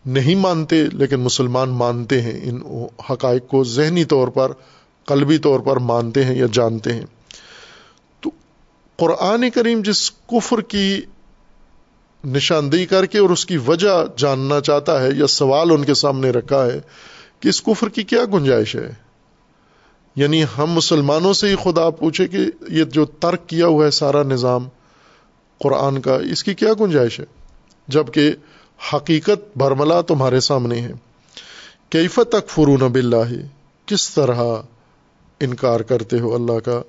نہیں مانتے، لیکن مسلمان مانتے ہیں۔ ان حقائق کو ذہنی طور پر، قلبی طور پر مانتے ہیں یا جانتے ہیں۔ تو قرآن کریم جس کفر کی نشاندہی کر کے اور اس کی وجہ جاننا چاہتا ہے یا سوال ان کے سامنے رکھا ہے کہ اس کفر کی کیا گنجائش ہے؟ یعنی ہم مسلمانوں سے ہی خدا پوچھے کہ یہ جو ترک کیا ہوا ہے سارا نظام قرآن کا، اس کی کیا گنجائش ہے؟ جبکہ حقیقت برملا تمہارے سامنے ہے۔ کیفت تک فرون بلّہ کس طرح انکار کرتے ہو اللہ کا؟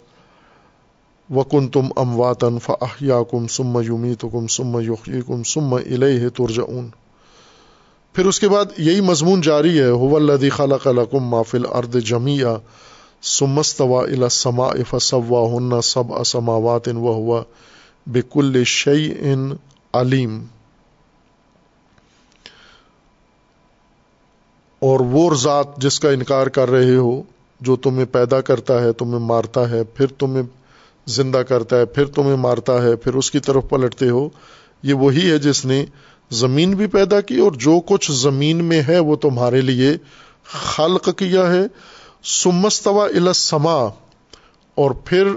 وکن تم امواتن فیا کم سم یومی تو کم سم یوقی کم سم الہ ترج پھر اس کے بعد یہی مضمون جاری ہے ہو الدی خلق لکم مافل ارد جمیا سمستوا الا سما فسوا ہن سب اسماوات و ہوا بکل شعی ان علیم اور وہ ذات جس کا انکار کر رہے ہو، جو تمہیں پیدا کرتا ہے، تمہیں مارتا ہے، پھر تمہیں زندہ کرتا ہے، پھر تمہیں مارتا ہے، پھر اس کی طرف پلٹتے ہو۔ یہ وہی ہے جس نے زمین بھی پیدا کی اور جو کچھ زمین میں ہے وہ تمہارے لیے خلق کیا ہے۔ سمستوا السما، اور پھر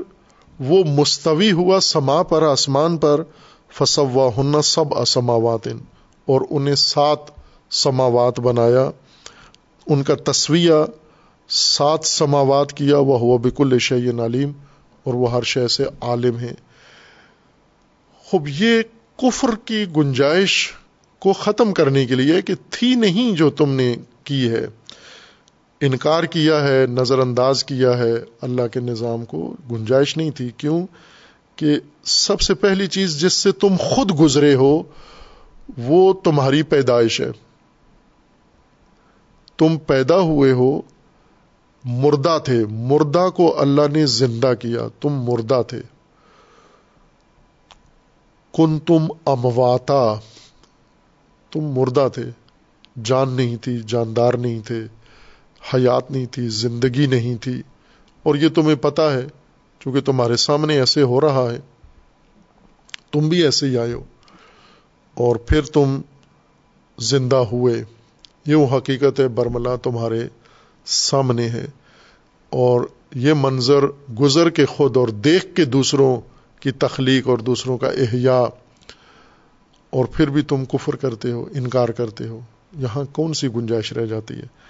وہ مستوی ہوا سما پر، آسمان پر۔ فسوا ہن سب اسماوات اور انہیں سات سماوات بنایا۔ ان کا تصویہ سات سماوات کیا وہ ہوا بکل شعین علیم۔ اور وہ ہر شے سے عالم ہے خوب، یہ کفر کی گنجائش کو ختم کرنے کے لیے کہ تھی نہیں جو تم نے کی ہے۔ انکار کیا ہے نظر انداز کیا ہے۔ اللہ کے نظام کو گنجائش نہیں تھی، کیوں؟ کہ سب سے پہلی چیز جس سے تم خود گزرے ہو، وہ تمہاری پیدائش ہے۔ تم پیدا ہوئے ہو مردہ تھے۔ مردہ کو اللہ نے زندہ کیا۔ تم مردہ تھے۔ کن تم امواتا۔ تم مردہ تھے۔ جان نہیں تھی، جاندار نہیں تھے۔ حیات نہیں تھی، زندگی نہیں تھی۔ اور یہ تمہیں پتا ہے کیونکہ تمہارے سامنے ایسے ہو رہا ہے۔ تم بھی ایسے ہی آئے ہو۔ اور پھر تم زندہ ہوئے۔ یوں حقیقت ہے، برملا تمہارے سامنے ہے اور یہ منظر گزر کے خود اور دیکھ کے دوسروں کی تخلیق اور دوسروں کا احیاء اور پھر بھی تم کفر کرتے ہو، انکار کرتے ہو۔ یہاں کون سی گنجائش رہ جاتی ہے؟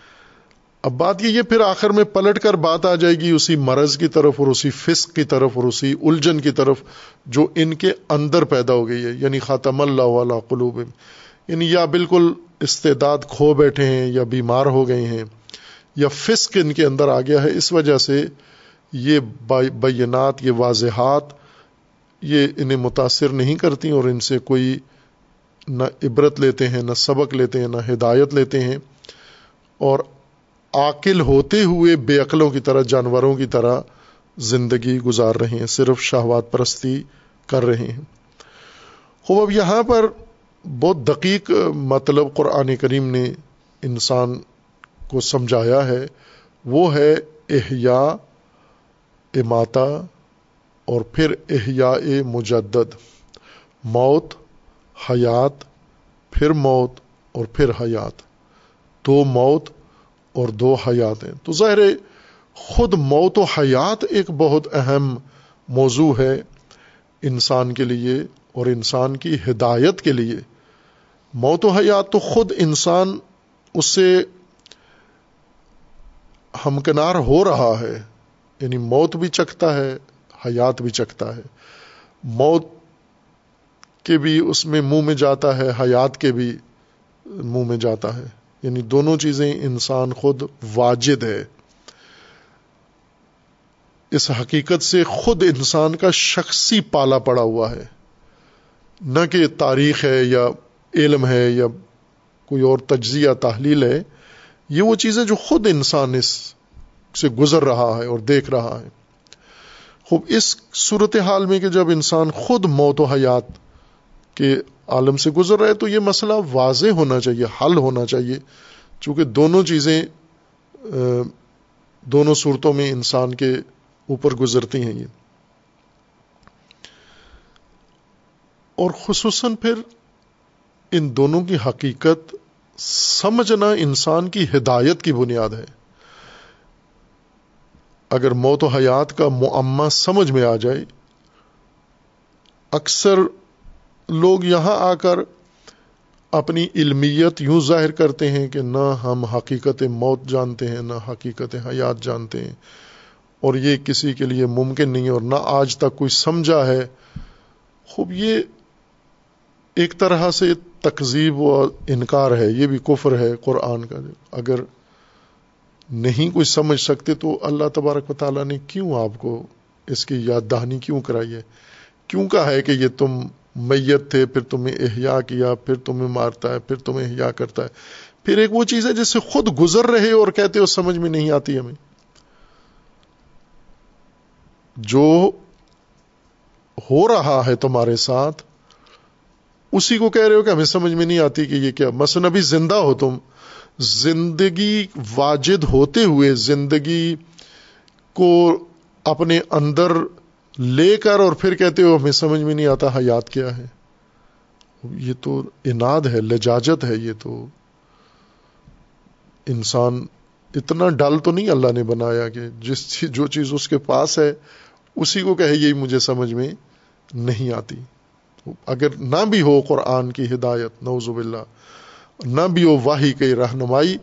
اب بات یہ پھر آخر میں پلٹ کر بات آ جائے گی اسی مرض کی طرف اور اسی فسق کی طرف اور اسی الجھن کی طرف جو ان کے اندر پیدا ہو گئی ہے۔ یعنی خاتم اللہ علیہ قلوب یعنی یا بالکل استعداد کھو بیٹھے ہیں یا بیمار ہو گئے ہیں۔ یا فسق ان کے اندر آ گیا ہے، اس وجہ سے یہ بینات، یہ واضحات یہ انہیں متاثر نہیں کرتی اور ان سے کوئی نہ عبرت لیتے ہیں، نہ سبق لیتے ہیں، نہ ہدایت لیتے ہیں۔ اور عاقل ہوتے ہوئے بے عقلوں کی طرح، جانوروں کی طرح زندگی گزار رہے ہیں، صرف شہوات پرستی کر رہے ہیں۔ خوب، اب یہاں پر بہت دقیق مطلب قرآن کریم نے انسان کو سمجھایا ہے، وہ ہے احیاء اماتا اور پھر احیاء مجدد۔ موت، حیات، پھر موت اور پھر حیات۔ دو موت اور دو حیات ہیں تو ظاہر خود موت و حیات ایک بہت اہم موضوع ہے انسان کے لیے اور انسان کی ہدایت کے لیے۔ موت و حیات تو خود انسان اس سے ہمکنار ہو رہا ہے یعنی موت بھی چکھتا ہے، حیات بھی چکھتا ہے۔ موت کے بھی اس میں منہ میں جاتا ہے، حیات کے بھی منہ میں جاتا ہے۔ یعنی دونوں چیزیں انسان خود واجد ہے۔ اس حقیقت سے خود انسان کا شخصی پالا پڑا ہوا ہے۔ نہ کہ تاریخ ہے یا علم ہے یا کوئی اور تجزیہ تحلیل ہے یہ وہ چیزیں جو خود انسان اس سے گزر رہا ہے اور دیکھ رہا ہے۔ خوب، اس صورت حال میں کہ جب انسان خود موت و حیات کے عالم سے گزر رہا ہے تو یہ مسئلہ واضح ہونا چاہیے، حل ہونا چاہیے۔ چونکہ دونوں چیزیں دونوں صورتوں میں انسان کے اوپر گزرتی ہیں یہ۔ اور خصوصاً پھر ان دونوں کی حقیقت سمجھنا انسان کی ہدایت کی بنیاد ہے۔ اگر موت و حیات کا معمہ سمجھ میں آ جائے، اکثر لوگ یہاں آ کر اپنی علمیت یوں ظاہر کرتے ہیں کہ نہ ہم حقیقت موت جانتے ہیں، نہ حقیقت حیات جانتے ہیں۔ اور یہ کسی کے لیے ممکن نہیں اور نہ آج تک کوئی سمجھا ہے۔ خوب، یہ ایک طرح سے تقزیب و انکار ہے، یہ بھی کفر ہے قرآن کا۔ اگر نہیں کوئی سمجھ سکتے تو اللہ تبارک و تعالیٰ نے کیوں آپ کو اس کی یاد دہانی کیوں کرائی ہے؟ کیوں کہا ہے کہ یہ تم میت تھے، پھر تمہیں احیا کیا، پھر تمہیں مارتا ہے، پھر تمہیں احیا کرتا ہے۔ پھر ایک وہ چیز ہے جس سے خود گزر رہے اور کہتے ہو سمجھ میں نہیں آتی ہمیں۔ جو ہو رہا ہے تمہارے ساتھ اسی کو کہہ رہے ہو کہ ہمیں سمجھ میں نہیں آتی کہ یہ کیا مثلا ابھی زندہ ہو تم۔ زندگی واجد ہوتے ہوئے زندگی کو اپنے اندر لے کر اور پھر کہتے ہو ہمیں سمجھ میں نہیں آتا ہاں حیات کیا ہے۔ یہ تو اناد ہے، لجاجت ہے یہ تو۔ انسان اتنا ڈال تو نہیں اللہ نے بنایا کہ جس جو چیز اس کے پاس ہے، اسی کو کہے، یہی مجھے سمجھ میں نہیں آتی۔ اگر نہ بھی ہو قرآن کی ہدایت نوز باللہ، نہ بھی ہو واہی کی رہنمائی،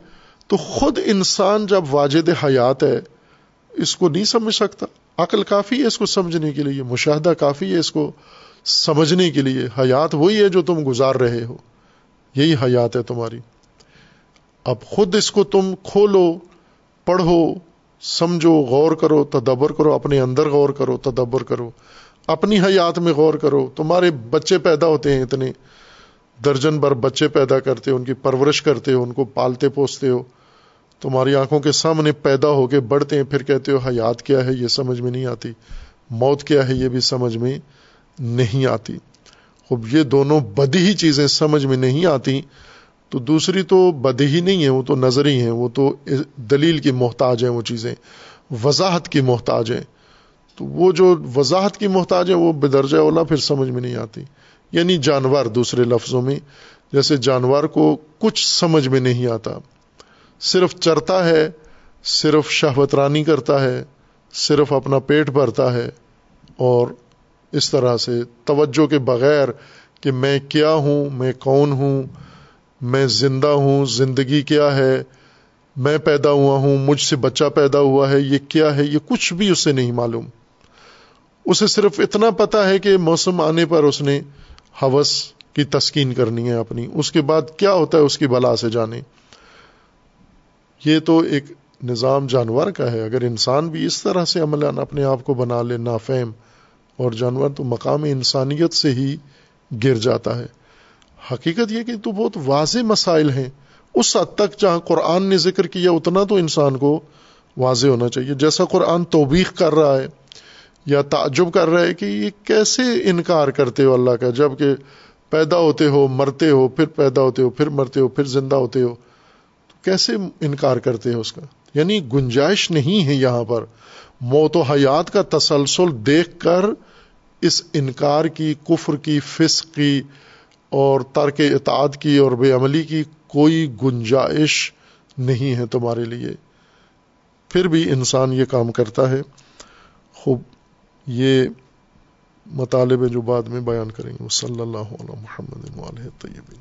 تو خود انسان جب واجد حیات ہے، اس کو نہیں سمجھ سکتا۔ عقل کافی ہے اس کو سمجھنے کے لیے، مشاہدہ کافی ہے اس کو سمجھنے کے لیے۔ حیات وہی ہے جو تم گزار رہے ہو۔ یہی حیات ہے تمہاری۔ اب خود اس کو تم کھولو، پڑھو، سمجھو، غور کرو، تدبر کرو، اپنے اندر غور کرو، تدبر کرو۔ اپنی حیات میں غور کرو، تمہارے بچے پیدا ہوتے ہیں اتنے۔ درجن بھر بچے پیدا کرتے ہو ان کی پرورش کرتے ہو ان کو پالتے، پوستے ہو۔ تمہاری آنکھوں کے سامنے پیدا ہو کے بڑھتے ہیں، پھر کہتے ہو، حیات کیا ہے؟ یہ سمجھ میں نہیں آتی۔ موت کیا ہے؟ یہ بھی سمجھ میں نہیں آتی۔ خوب، یہ دونوں بدی ہی چیزیں سمجھ میں نہیں آتی۔ تو دوسری تو بدی ہی نہیں ہے، وہ تو نظری ہیں، وہ تو دلیل کی محتاج ہیں، وہ چیزیں۔ وضاحت کی محتاج ہیں۔ تو وہ جو وضاحت کی محتاج ہے وہ بدرجہ اولا پھر سمجھ میں نہیں آتی۔ یعنی جانور دوسرے لفظوں میں، جیسے جانور کو کچھ سمجھ میں نہیں آتا۔ صرف چرتا ہے، صرف شہوت رانی کرتا ہے، صرف اپنا پیٹ بھرتا ہے۔ اور اس طرح سے توجہ کے بغیر کہ میں کیا ہوں، میں کون ہوں، میں زندہ ہوں، زندگی کیا ہے، میں پیدا ہوا ہوں، مجھ سے بچہ پیدا ہوا ہے، یہ کیا ہے، یہ کچھ بھی اس سے نہیں معلوم۔ اسے صرف اتنا پتا ہے کہ موسم آنے پر اس نے حوث کی تسکین کرنی ہے اپنی۔ اس کے بعد کیا ہوتا ہے اس کی بلا سے جانے۔ یہ تو ایک نظام جانور کا ہے۔ اگر انسان بھی اس طرح سے عمل اپنے آپ کو بنا لے نافیم اور جانور تو مقام انسانیت سے ہی گر جاتا ہے۔ حقیقت یہ کہ تو بہت واضح مسائل ہیں۔ اس حد تک جہاں قرآن نے ذکر کیا، اتنا تو انسان کو واضح ہونا چاہیے۔ جیسا قرآن توبیخ کر رہا ہے یا تعجب کر رہے کہ یہ کیسے انکار کرتے ہو اللہ کا؟ جبکہ پیدا ہوتے ہو، مرتے ہو، پھر پیدا ہوتے ہو، پھر مرتے ہو، پھر زندہ ہوتے ہو، تو کیسے انکار کرتے ہو اس کا؟ یعنی گنجائش نہیں ہے یہاں پر۔ موت و حیات کا تسلسل دیکھ کر اس انکار کی، کفر کی، فسق کی اور ترک اطاعت کی اور بے عملی کی کوئی گنجائش نہیں ہے تمہارے لیے۔ پھر بھی انسان یہ کام کرتا ہے۔ خوب۔ یہ مطالبے جو بعد میں بیان کریں گے۔ وہ صلی اللہ علیہ محمد طیب